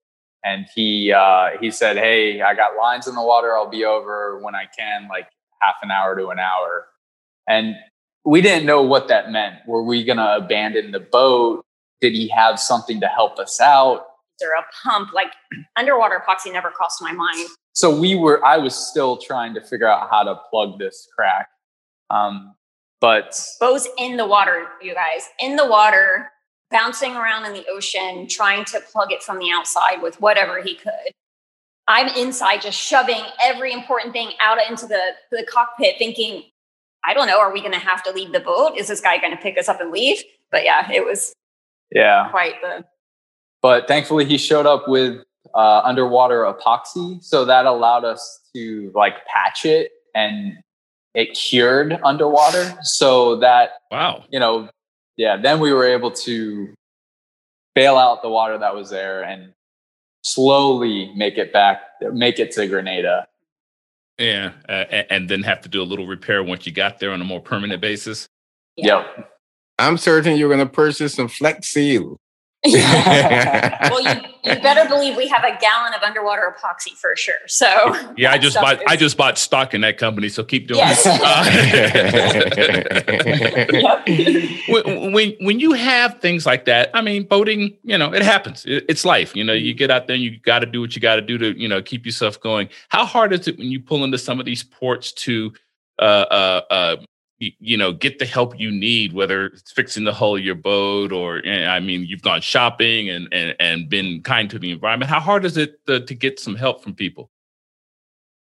And he uh, he said, Hey, I got lines in the water. I'll be over when I can, like half an hour to an hour. And we didn't know what that meant. Were we going to abandon the boat? Did he have something to help us out? There a pump? Like underwater epoxy never crossed my mind. so we were i was still trying to figure out how to plug this crack um, but Bo's in the water, you guys, in the water, bouncing around in the ocean, trying to plug it from the outside with whatever he could. I'm inside just shoving every important thing out into the, the cockpit, thinking, I don't know, are we going to have to leave the boat? Is this guy going to pick us up and leave? But yeah, it was yeah quite the. But thankfully he showed up with uh, underwater epoxy so that allowed us to like patch it and it cured underwater so that wow. you know yeah then we were able to bail out the water that was there and slowly make it back make it to grenada Yeah, uh, and then have to do a little repair once you got there on a more permanent basis. Yeah. yep I'm certain you're going to purchase some Flex Seal. Well, you, you better believe we have a gallon of underwater epoxy for sure. So Yeah, I just stuff bought I just bought stock in that company, so keep doing Yes. it. Uh, when, when when you have things like that, I mean, boating, you know, it happens. It- it's life. You know, you get out there and you got to do what you got to do to you know keep yourself going. How hard is it when you pull into some of these ports to uh, uh, uh, y- you know, get the help you need, whether it's fixing the hull of your boat or, eh, I mean, you've gone shopping and and, and been kind to the environment. How hard is it to, to get some help from people?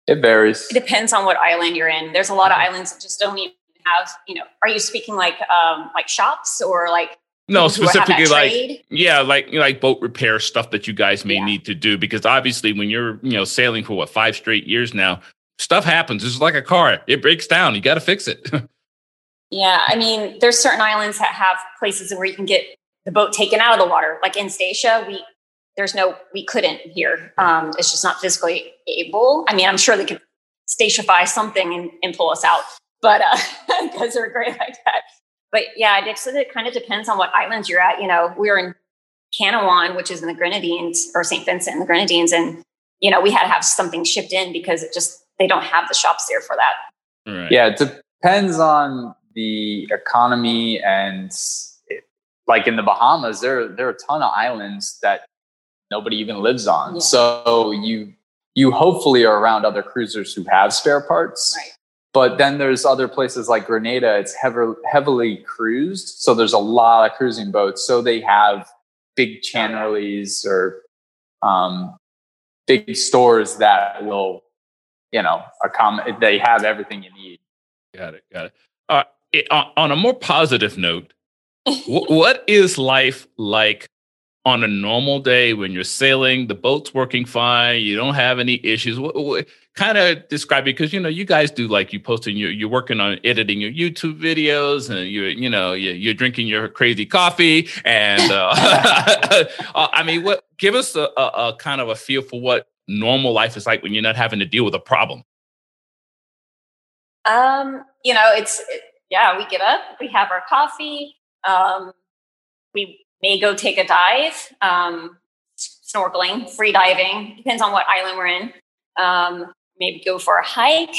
It varies. It depends on what island you're in. There's a lot of islands that just don't even have, you know, are you speaking like um like shops or like no people who have that specifically like trade? yeah like you know, like boat repair stuff that you guys may Yeah. need to do because obviously when you're you know sailing for what five straight years now stuff happens it's like a car it breaks down you got to fix it Yeah, I mean, there's certain islands that have places where you can get the boat taken out of the water. Like in Statia, we there's no we couldn't here. Um, it's just not physically able. I mean, I'm sure they could statiify something and, and pull us out, but uh, because they're great like that. But yeah, it, just- it kind of depends on what islands you're at. You know, we were in Canouan, which is in the Grenadines, or St. Vincent in the Grenadines, and you know, we had to have something shipped in because it just they don't have the shops there for that. right Yeah, it depends on the economy and it, like in the Bahamas, there there are a ton of islands that nobody even lives on. Yeah. So you you hopefully are around other cruisers who have spare parts. Right. But then there's other places like Grenada, it's heavily heavily cruised. So there's a lot of cruising boats. So they have big chandleries or um, big stores that will, you know, accommodate, they have everything you need. got it got it it- on, a more positive note wh- what is life like on a normal day when you're sailing the boat's working fine you don't have any issues? What, what, kind of describe it because you know you guys do like you posting you're, you're working on editing your youtube videos and you're you know you're, you're drinking your crazy coffee and uh, uh, i mean what give us a, a, a kind of a feel for what normal life is like when you're not having to deal with a problem. Um, you know, it's it, yeah, we get up, we have our coffee, um, we may go take a dive, um, snorkeling, free diving, depends on what island we're in. Um, maybe go for a hike.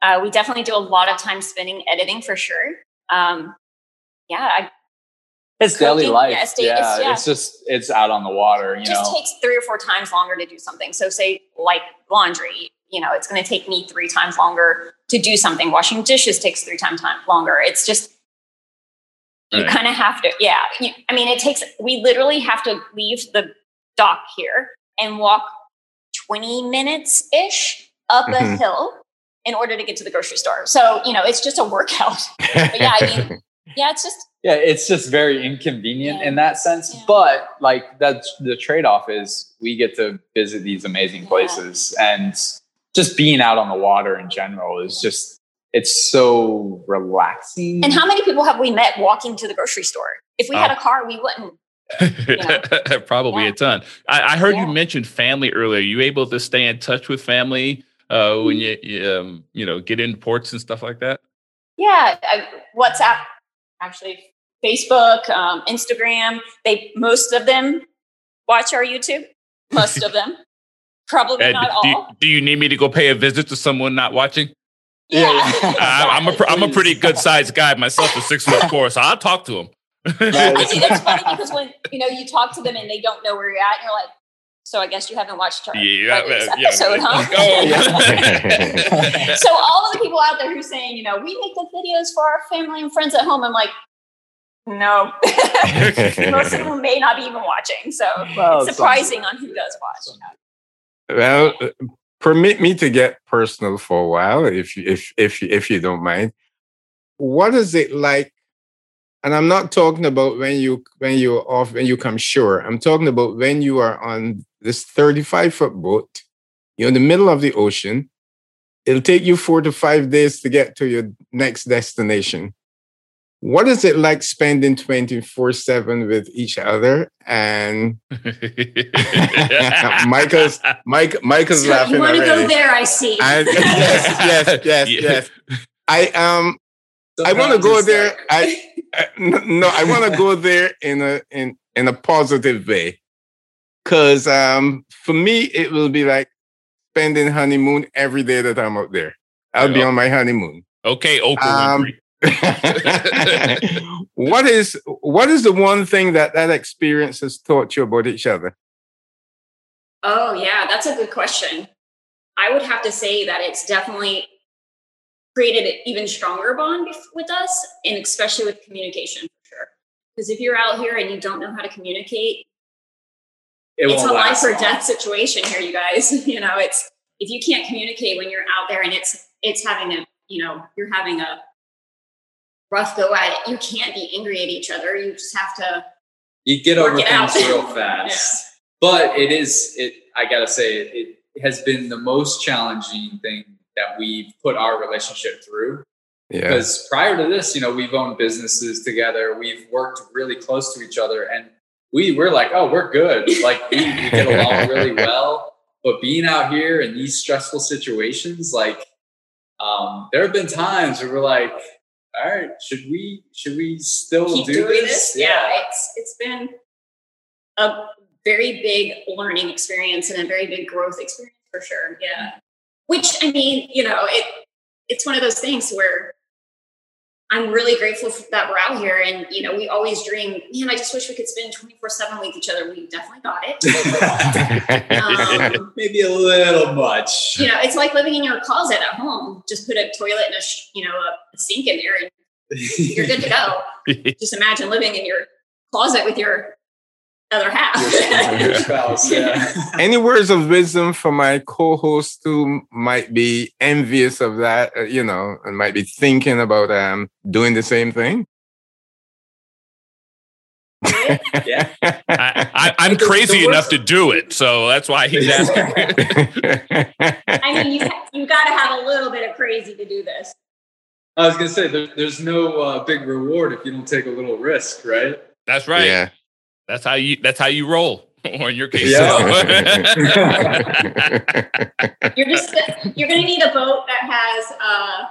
Uh, we definitely do a lot of time spending editing for sure. Um, yeah, I, It's daily life. yeah, it's yeah, it's- yeah. it's just it's out on the water. You it just know, takes three or four times longer to do something. So, say like laundry, you know, it's going to take me three times longer to do something. Washing dishes takes three times time longer. It's just you Right. kind of have to. Yeah, you, I mean, it takes. We literally have to leave the dock here and walk twenty minutes ish up a Mhm. hill in order to get to the grocery store. So, you know, it's just a workout. yeah, I mean- Yeah, it's just yeah, it's just very inconvenient Yeah. in that sense. Yeah. But like that's the trade off is we get to visit these amazing Yeah. places and just being out on the water in general is just it's so relaxing. And how many people have we met walking to the grocery store? If we had a car, we wouldn't. Probably Yeah. a ton. I, I heard Yeah. you mentioned family earlier. you able to stay in touch with family uh, when you, you um, you know get in ports and stuff like that? Yeah, I, WhatsApp, actually, Facebook, um, Instagram. They most of them watch our YouTube. Most of them, probably Uh, not do, you, all. do you need me to go pay a visit to someone not watching? Yeah, yeah. I, I'm a pr- I'm a pretty good sized guy myself, a six foot four, so I'll talk to him. I mean, it's funny because when you know you talk to them and they don't know where you're at, and you're like, "So I guess you haven't watched our yeah, latest yeah, huh?" Oh. so all of the people out there who are saying, you know, we make the videos for our family and friends at home, I'm like, no. Most of them may not be even watching. So Well, it's surprising on who does watch. Well, uh, permit me to get personal for a while, if you, if if you, if you don't mind. What is it like? And I'm not talking about when you when you're off when you come shore. I'm talking about when you are on this 35 foot boat. You're in the middle of the ocean. It'll take you four to five days to get to your next destination. What is it like spending 24 7 with each other? And Michael's- Mike, Michael's laughing you want to go there, I see. And yes, yes, yes, Yeah. yes. I um I want to go it's there. I, I no, I want to go there in a in in a positive way, because um for me it will be like spending honeymoon every day that I'm out there. I'll be on my honeymoon. okay, Oprah Um, Winfrey. What is what is the one thing that that experience has taught you about each other? Oh, yeah, that's a good question. I would have to say that it's definitely created an even stronger bond with us, and especially with communication for sure. Because if you're out here and you don't know how to communicate, it it's a life or death situation here, you guys. you know, it's if you can't communicate when you're out there and it's it's having a you know you're having a rough go at it, you can't be angry at each other. You just have to. You get Work over it out. things real fast. But it is it. I gotta say it, it has been the most challenging thing that we've put our relationship through. Yeah. Because prior to this, you know, we've owned businesses together. We've worked really close to each other, and we we're like, oh, we're good. Like we, we get along really well. But being out here in these stressful situations, like um, there have been times where we're like, all right, should we should we still keep do doing this? this. Yeah. it's it's been a very big learning experience and a very big growth experience for sure. Yeah. Which I mean, you know, it it's one of those things where I'm really grateful that we're out here and you know, we always dream, man, I just wish we could spend 24-7 with each other. We definitely got it. Um, Maybe a little much. you know, it's like living in your closet at home. Just put a toilet and a you know a sink in there, and you're good to go. Just imagine living in your closet with your other half. Your spouse, yeah. Any words of wisdom for my co-host who might be envious of that, uh, you know, and might be thinking about um doing the same thing? Yeah. I, I, I'm The- the crazy enough to do it, so that's why he's asking. I mean, you you got to have a little bit of crazy to do this. I was gonna say there, there's no uh, big reward if you don't take a little risk, right? That's right. Yeah. That's how you. That's how you roll. Or in your case, Yeah. You're just you're going to need a boat that has uh,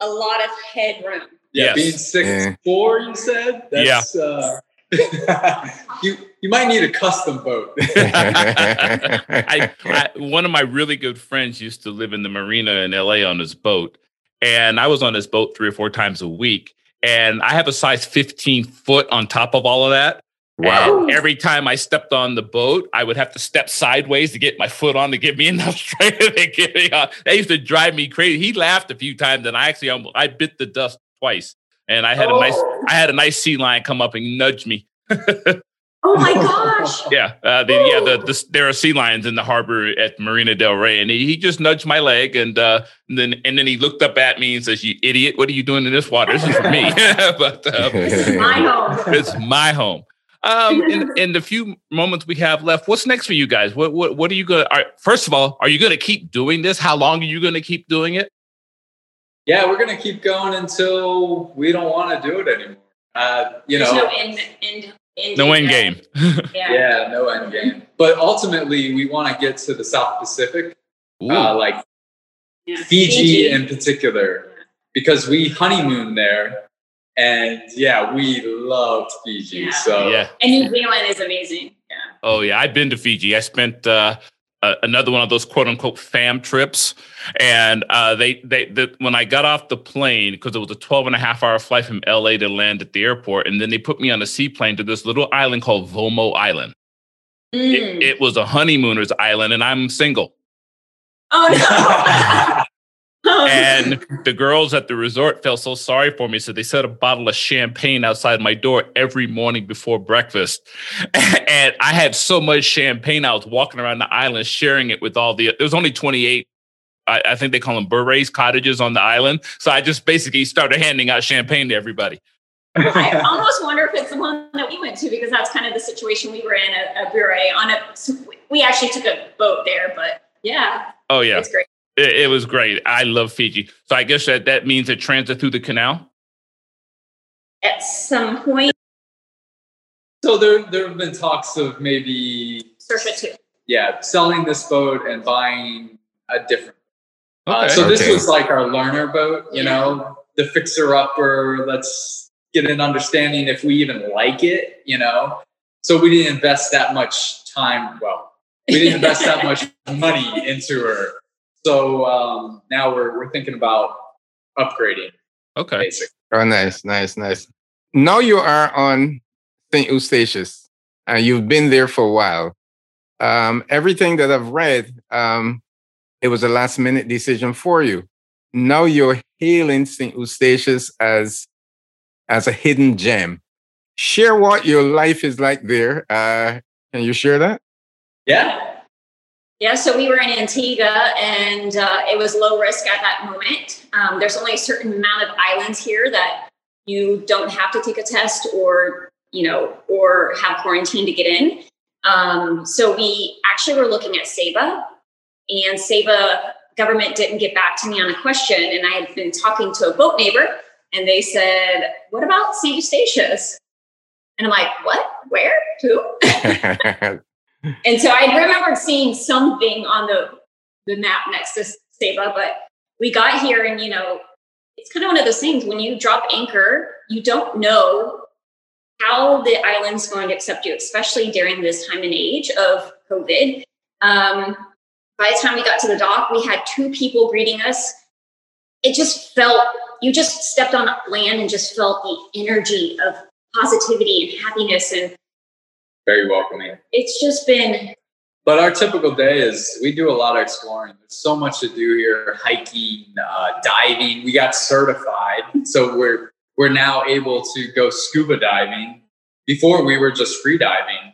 a lot of headroom. Yeah, Yes. being six Yeah. four, you said. That's, uh, you you might need a custom boat. I, I, one of my really good friends used to live in the marina in LA on his boat, and I was on his boat three or four times a week. And I have a size 15 foot on top of all of that. Wow. And every time I stepped on the boat, I would have to step sideways to get my foot on to give me enough strength to get me on. That used to drive me crazy. He laughed a few times, and I actually almost, I bit the dust twice. And I had a nice Oh. I had a nice sea lion come up and nudge me. Oh my gosh! Yeah, uh, the, yeah. The, the there are sea lions in the harbor at Marina Del Rey, and he, he just nudged my leg, and, uh, and then and then he looked up at me and says, "You idiot! What are you doing in this water? This is for me." but uh, This is my home. it's my home. Um, in, in the few moments we have left, what's next for you guys? What what what are you going? to First of all, are you going to keep doing this? How long are you going to keep doing it? yeah, we're gonna keep going until we don't want to do it anymore. Uh, you There's know, no end, end, end No end date. game. Yeah. yeah, no end game. But ultimately, we want to get to the South Pacific, uh, like Yeah. Fiji in particular, because we honeymoon there, and yeah, we loved Fiji. Yeah. So yeah. And New Zealand is amazing. Yeah. Oh yeah, I've been to Fiji. I spent uh, uh, another one of those quote unquote fam trips, and uh, they they the, when I got off the plane because it was a 12 and a half hour flight from LA to land at the airport, and then they put me on a seaplane to this little island called Vomo Island. Mm. It, it was a honeymooners island, and I'm single. oh no! And the girls at the resort felt so sorry for me, so they set a bottle of champagne outside my door every morning before breakfast. And I had so much champagne, I was walking around the island sharing it with all the. There was only 28. I, I think they call them bures cottages on the island. So I just basically started handing out champagne to everybody. I almost wonder if it's the one that we went to because that's kind of the situation we were in at, at Bure on a. we actually took a boat there, but yeah, Oh yeah, it's great. It, it was great. I love Fiji. So I guess that that means it transit through the canal. At some point, So there, there have been talks of maybe, search it too. yeah, selling this boat and buying a different. Uh, Okay. so this was like our learner boat, you Yeah. know, the fixer upper. Let's get an understanding if we even like it, you know. So we didn't invest that much time. Well, we didn't invest that much money into her. So um, now we're we're thinking about upgrading, okay. basically. Oh, nice, nice, nice. Now you are on St. Eustatius, and you've been there for a while. Um, everything that I've read, um, it was a last minute decision for you. Now you're hailing St. Eustatius as as a hidden gem. Share what your life is like there. Uh, can you share that? Yeah. Yeah, so we were in Antigua and uh, it was low risk at that moment. Um, there's only a certain amount of islands here that you don't have to take a test or, you know, or have quarantine to get in. Um, so we actually were looking at Saba and Saba government didn't get back to me on a question. And I had been talking to a boat neighbor and they said, what about St. Eustatius? And I'm like, what? Where? Who? and so I remembered seeing something on the, the map next to Saba, but we got here and, you know, it's kind of one of those things when you drop anchor, you don't know how the island's going to accept you, especially during this time and age of COVID. Um, by the time we got to the dock, we had two people greeting us. It just felt, you just stepped on land and just felt the energy of positivity and happiness and very welcoming. It's just been. But our typical day is we do a lot of exploring. There's so much to do here: hiking, uh, diving. We got certified, so we're we're now able to go scuba diving. Before we were just free diving,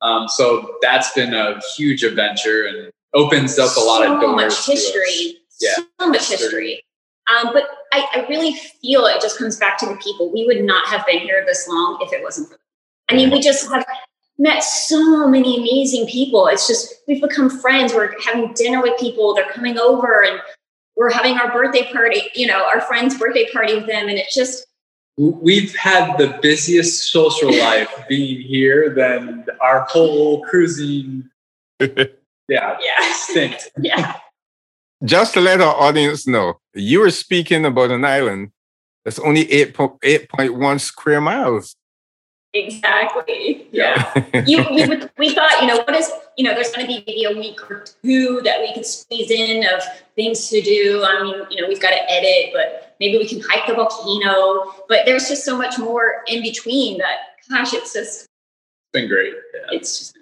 um, so that's been a huge adventure and opens up a lot so of doors. Much history. Yeah, so much history. Um, but I, I, really feel it just comes back to the people. We would not have been here this long if it wasn't for them. I mean, we just have met so many amazing people. It's just we've become friends. We're having dinner with people. They're coming over and we're having our birthday party, you know, our friend's birthday party with them. And it's just we've had the busiest social life being here than our whole cruising yeah, yeah. stint. yeah. Just to let our audience know, you were speaking about an island that's only 8.1 square miles. Exactly. Yeah. you, we, we thought, you know, what is, you know, there's going to be maybe a week or two that we could squeeze in of things to do. I mean, you know, we've got to edit, but maybe we can hike the volcano. But there's just so much more in between that, gosh, it's just. It's been great. Yeah. It's just.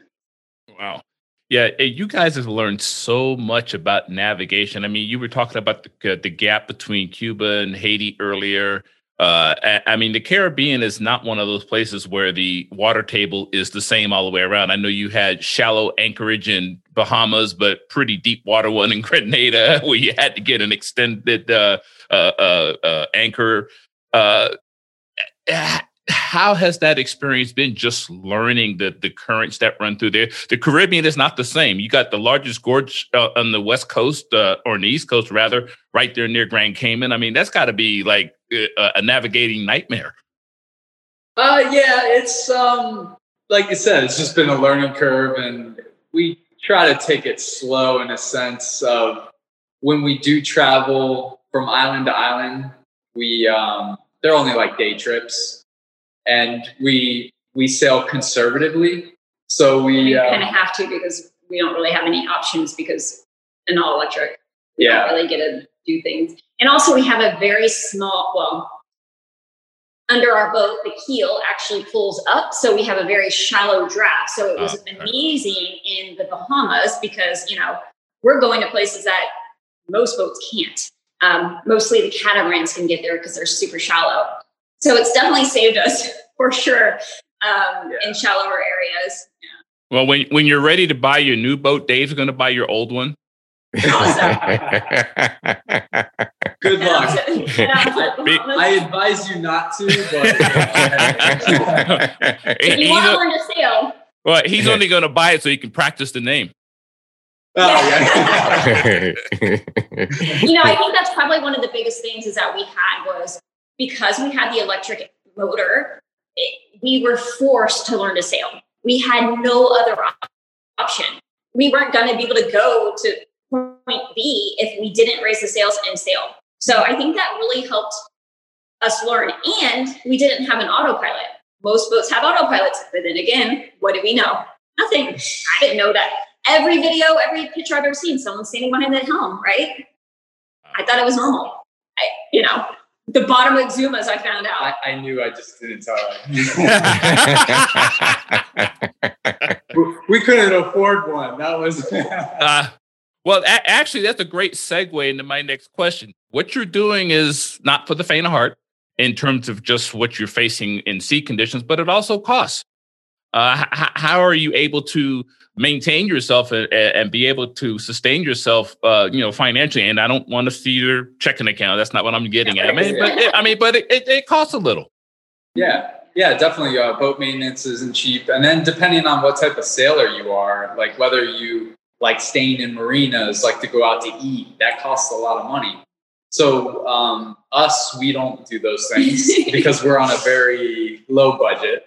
Wow. Yeah, eh, you guys have learned so much about navigation. I mean, you were talking about the, the gap between Cuba and Haiti earlier. Uh, I mean, the Caribbean is not one of those places where the water table is the same all the way around. I know you had shallow anchorage in Bahamas, but pretty deep water one in Grenada, where you had to get an extended uh, uh, uh, uh anchor. Uh, how has that experience been just learning the the currents that run through there? The caribbean is not the same. You got the largest gorge uh, on the west coast uh, or on the east coast rather right there near grand cayman. I mean that's got to be like a, a, navigating nightmare. Uh yeah it's um like you said it's just been a learning curve and we try to take it slow in a sense of when we do travel from island to island we um they're only like day trips and we we sail conservatively. So we uh, kind of have to because we don't really have any options because an all electric. We yeah. don't really get to do things. And also we have a very small, well, under our boat, the keel actually pulls up. So we have a very shallow draft. So it was oh, amazing in the Bahamas because, you know, we're going to places that most boats can't. Um, mostly the catamarans can get there because they're super shallow. So it's definitely saved us for sure um, yeah. in shallower areas. Yeah. Well, when when you're ready to buy your new boat, Dave's going to buy your old one. Awesome. Good luck. I advise you not to, but if you want to learn to sail. Well, he's only going to buy it so he can practice the name. Oh, yeah. you know, I think that's probably one of the biggest things is that we had was because we had the electric motor, it, we were forced to learn to sail. We had no other option. We weren't going to be able to go to point B if we didn't raise the sails and sail. So I think that really helped us learn. And we didn't have an autopilot. Most boats have autopilots, but then again, what do we know? Nothing. I didn't know that. Every video, every picture I've ever seen, someone standing behind the helm, right? I thought it was normal. I, you know, the bottom of Exumas, I found out. I, I knew I just didn't tell we couldn't afford one. That was. uh, well, a- actually, that's a great segue into my next question. What you're doing is not for the faint of heart in terms of just what you're facing in sea conditions, but it also costs. Uh, h- how are you able to maintain yourself and, and be able to sustain yourself, uh, you know, financially? And I don't want to see your checking account. That's not what I'm getting at. I mean, but it, I mean, but it, it, it costs a little. Yeah, yeah, definitely. Uh, boat maintenance isn't cheap, and then depending on what type of sailor you are, like whether you like staying in marinas, like to go out to eat, that costs a lot of money. So um, us, we don't do those things because we're on a very low budget.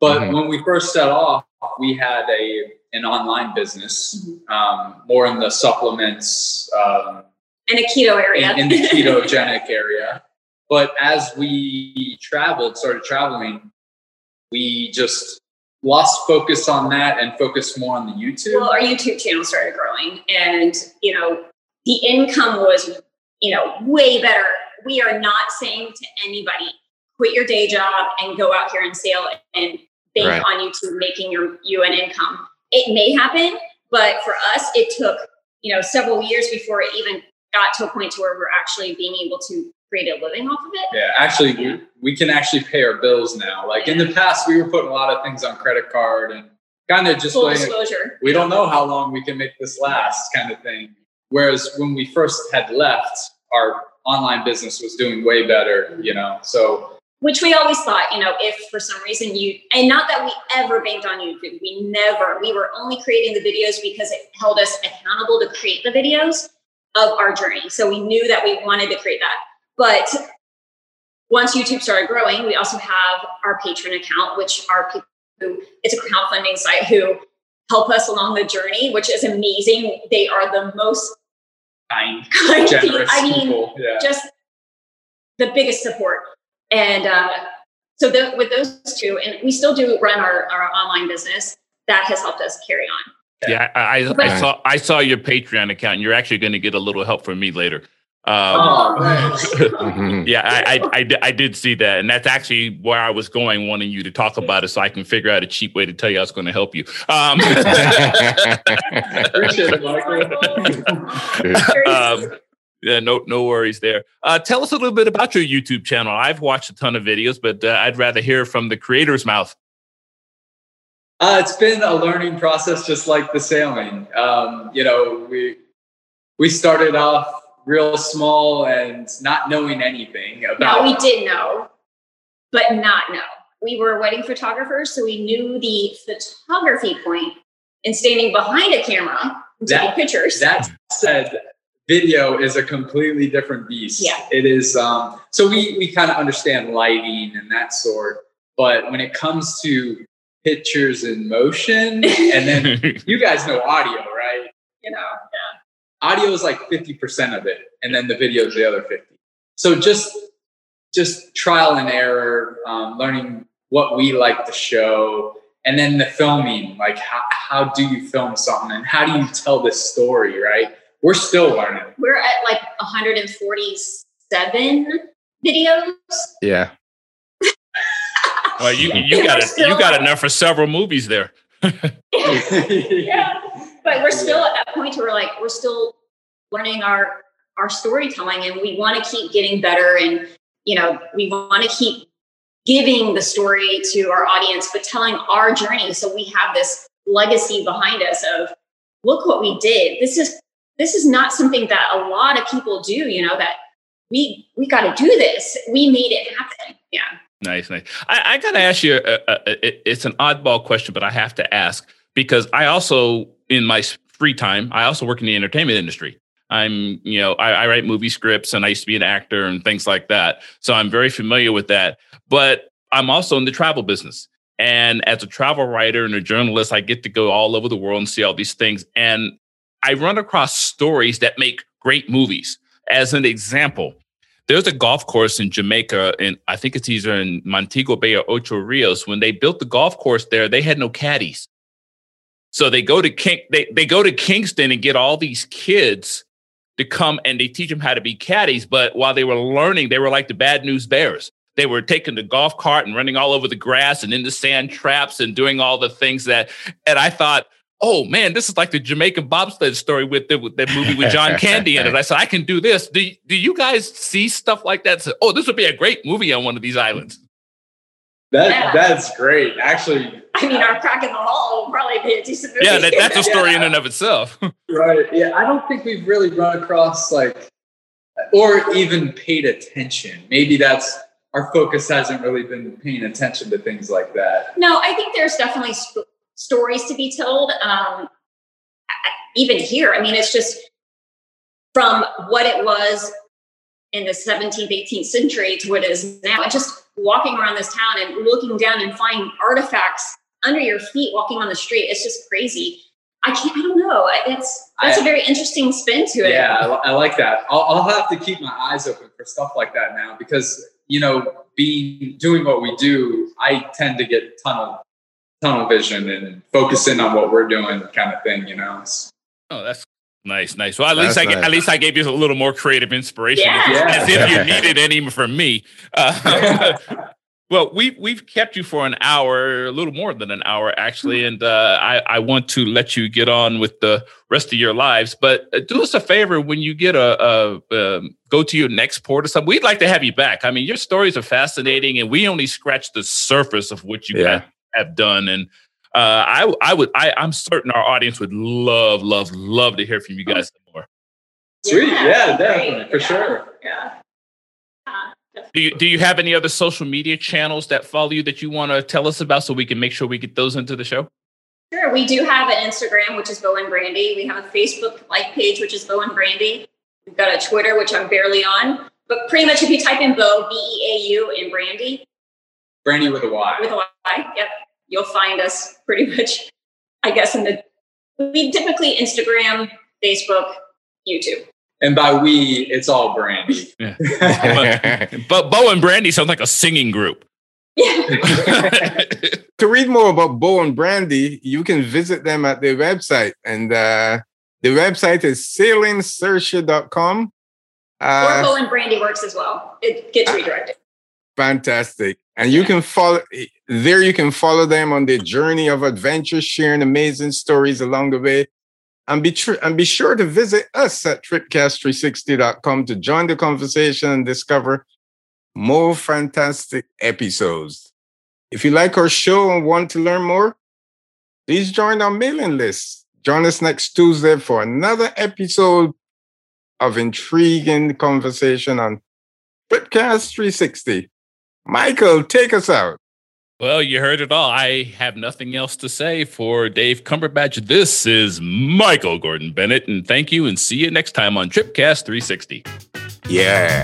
But mm-hmm. when we first set off, we had a an online business, mm-hmm. um, more in the supplements um, in a keto area, in, in the ketogenic area. But as we traveled, started traveling, we just lost focus on that and focused more on the YouTube. Well, our YouTube channel started growing, and you know, the income was you know way better. We are not saying to anybody, quit your day job and go out here and sail and bank right. on YouTube making your you an income. It may happen, but for us, it took you know several years before it even got to a point to where we're actually being able to create a living off of it. Yeah, actually, yeah. We, we can actually pay our bills now. Like yeah. in the past, we were putting a lot of things on credit card and kind of just full disclosure. We don't know how long we can make this last, kind of thing. Whereas when we first had left, our online business was doing way better. You know, so which we always thought, you know, if for some reason you, and not that we ever banked on YouTube, we never, we were only creating the videos because it held us accountable to create the videos of our journey. So we knew that we wanted to create that. But once YouTube started growing, we also have our Patreon account, which are people who, it's a crowdfunding site who help us along the journey, which is amazing. They are the most kind, kind generous I mean, people. Yeah. just the biggest support. And uh, so the, with those two, and we still do run our, our online business, that has helped us carry on. Yeah, I, I, I, saw I saw your Patreon account. And you're actually going to get a little help from me later. Um, oh, yeah, I, I, I, I, did see that, and that's actually where I was going, wanting you to talk about it, so I can figure out a cheap way to tell you I was going to help you. Um, um, yeah, no, no worries there. Uh, tell us a little bit about your YouTube channel. I've watched a ton of videos, but uh, I'd rather hear from the creator's mouth. Uh, it's been a learning process, just like the sailing. Um, you know, we we started off real small and not knowing anything about. No, we did know, but not know. We were wedding photographers, so we knew the photography point and standing behind a camera and taking pictures. That said, video is a completely different beast. Yeah. It is um so we we kind of understand lighting and that sort, but when it comes to pictures in motion and then you guys know audio, right? You know, yeah audio is like 50% of it and then the video is the other 50 so just just trial and error um, learning what we like to show and then the filming like how, how do you film something and how do you tell this story right we're still learning. We're at like 147 videos. Yeah. Well you you got it you got enough for several movies there. Yeah. But we're still at that point where like we're still learning our our storytelling and we want to keep getting better and you know we want to keep giving the story to our audience but telling our journey. So we have this legacy behind us of look what we did. This is this is not something that a lot of people do you know that we we got to do this we made it happen yeah nice nice i, I gotta ask you a, a, a, it's an oddball question but i have to ask because i also in my free time, I also work in the entertainment industry. I'm, you know, I, I, write movie scripts and I used to be an actor and things like that. So I'm very familiar with that. But I'm also in the travel business. And as a travel writer and a journalist, I get to go all over the world and see all these things. And I run across stories that make great movies. As an example, there's a golf course in Jamaica, and I think it's either in Montego Bay or Ocho Rios. When they built the golf course there, they had no caddies. So they go to King, they, they go to Kingston and get all these kids to come and they teach them how to be caddies. But while they were learning, they were like the bad news bears. They were taking the golf cart and running all over the grass and in the sand traps and doing all the things that. And I thought, oh man, this is like the Jamaican bobsled story with the with that movie with John Candy in it. I said, I can do this. Do, do you guys see stuff like that? So, oh, this would be a great movie on one of these islands. That Yeah. that's great. Actually, I mean, our crack in the hall will probably be a decent movie. Yeah, that, that's a story in and of itself. right. Yeah, I don't think we've really run across like, or even paid attention. Maybe that's our focus hasn't really been paying attention to things like that. No, I think there's definitely sp- stories to be told. Um, even here, I mean, it's just from what it was in the 17th, 18th century to what it is now. And just walking around this town and looking down and finding artifacts under your feet, walking on the street, it's just crazy. I can't. I don't know. It's that's a I- very interesting spin to it. Yeah, I, I like that. I'll, I'll have to keep my eyes open for stuff like that now because you know, being doing what we do, I tend to get tunnel tunnel vision and focus in on what we're doing, kind of thing. You know. It's- Oh, that's nice, nice. Well, at least I nice. at least I gave you a little more creative inspiration, Yeah. Yeah. as if you needed any from me. Uh, well, we we've kept you for an hour, a little more than an hour actually, and uh, I I want to let you get on with the rest of your lives. But uh, do us a favor when you get a, a um, go to your next port or something. We'd like to have you back. I mean, your stories are fascinating, and we only scratched the surface of what you Yeah. guys have done and. Uh, I I would I I'm certain our audience would love love love to hear from you guys some more. Sweet. Yeah, great. definitely, for Yeah. sure. Yeah. Do you do you have any other social media channels that follow you that you want to tell us about so we can make sure we get those into the show? Sure. We do have an Instagram, which is Beau and Brandy. We have a Facebook like page, which is Beau and Brandy. We've got a Twitter, which I'm barely on. But pretty much if you type in Beau, B E A U, and Brandy Brandy with a Y. with a Y, yep, you'll find us pretty much, I guess, in the, we typically Instagram, Facebook, YouTube. and by we, it's all Brandy. But Beau and Brandy sound like a singing group. Yeah. to read more about Beau and Brandy, you can visit them at their website. And uh, the website is sailingsearcher.com. or Uh, Beau and Brandy works as well. It gets redirected. fantastic. And you can follow there, you can follow them on their journey of adventure, sharing amazing stories along the way. And be, tr- and be sure to visit us at tripcast360.com to join the conversation and discover more fantastic episodes. If you like our show and want to learn more, please join our mailing list. Join us next Tuesday for another episode of intriguing conversation on Tripcast 360. Michael, take us out. Well, you heard it all. I have nothing else to say for Dave Cumberbatch. This is Michael Gordon Bennett, and thank you, and see you next time on Tripcast 360. Yeah.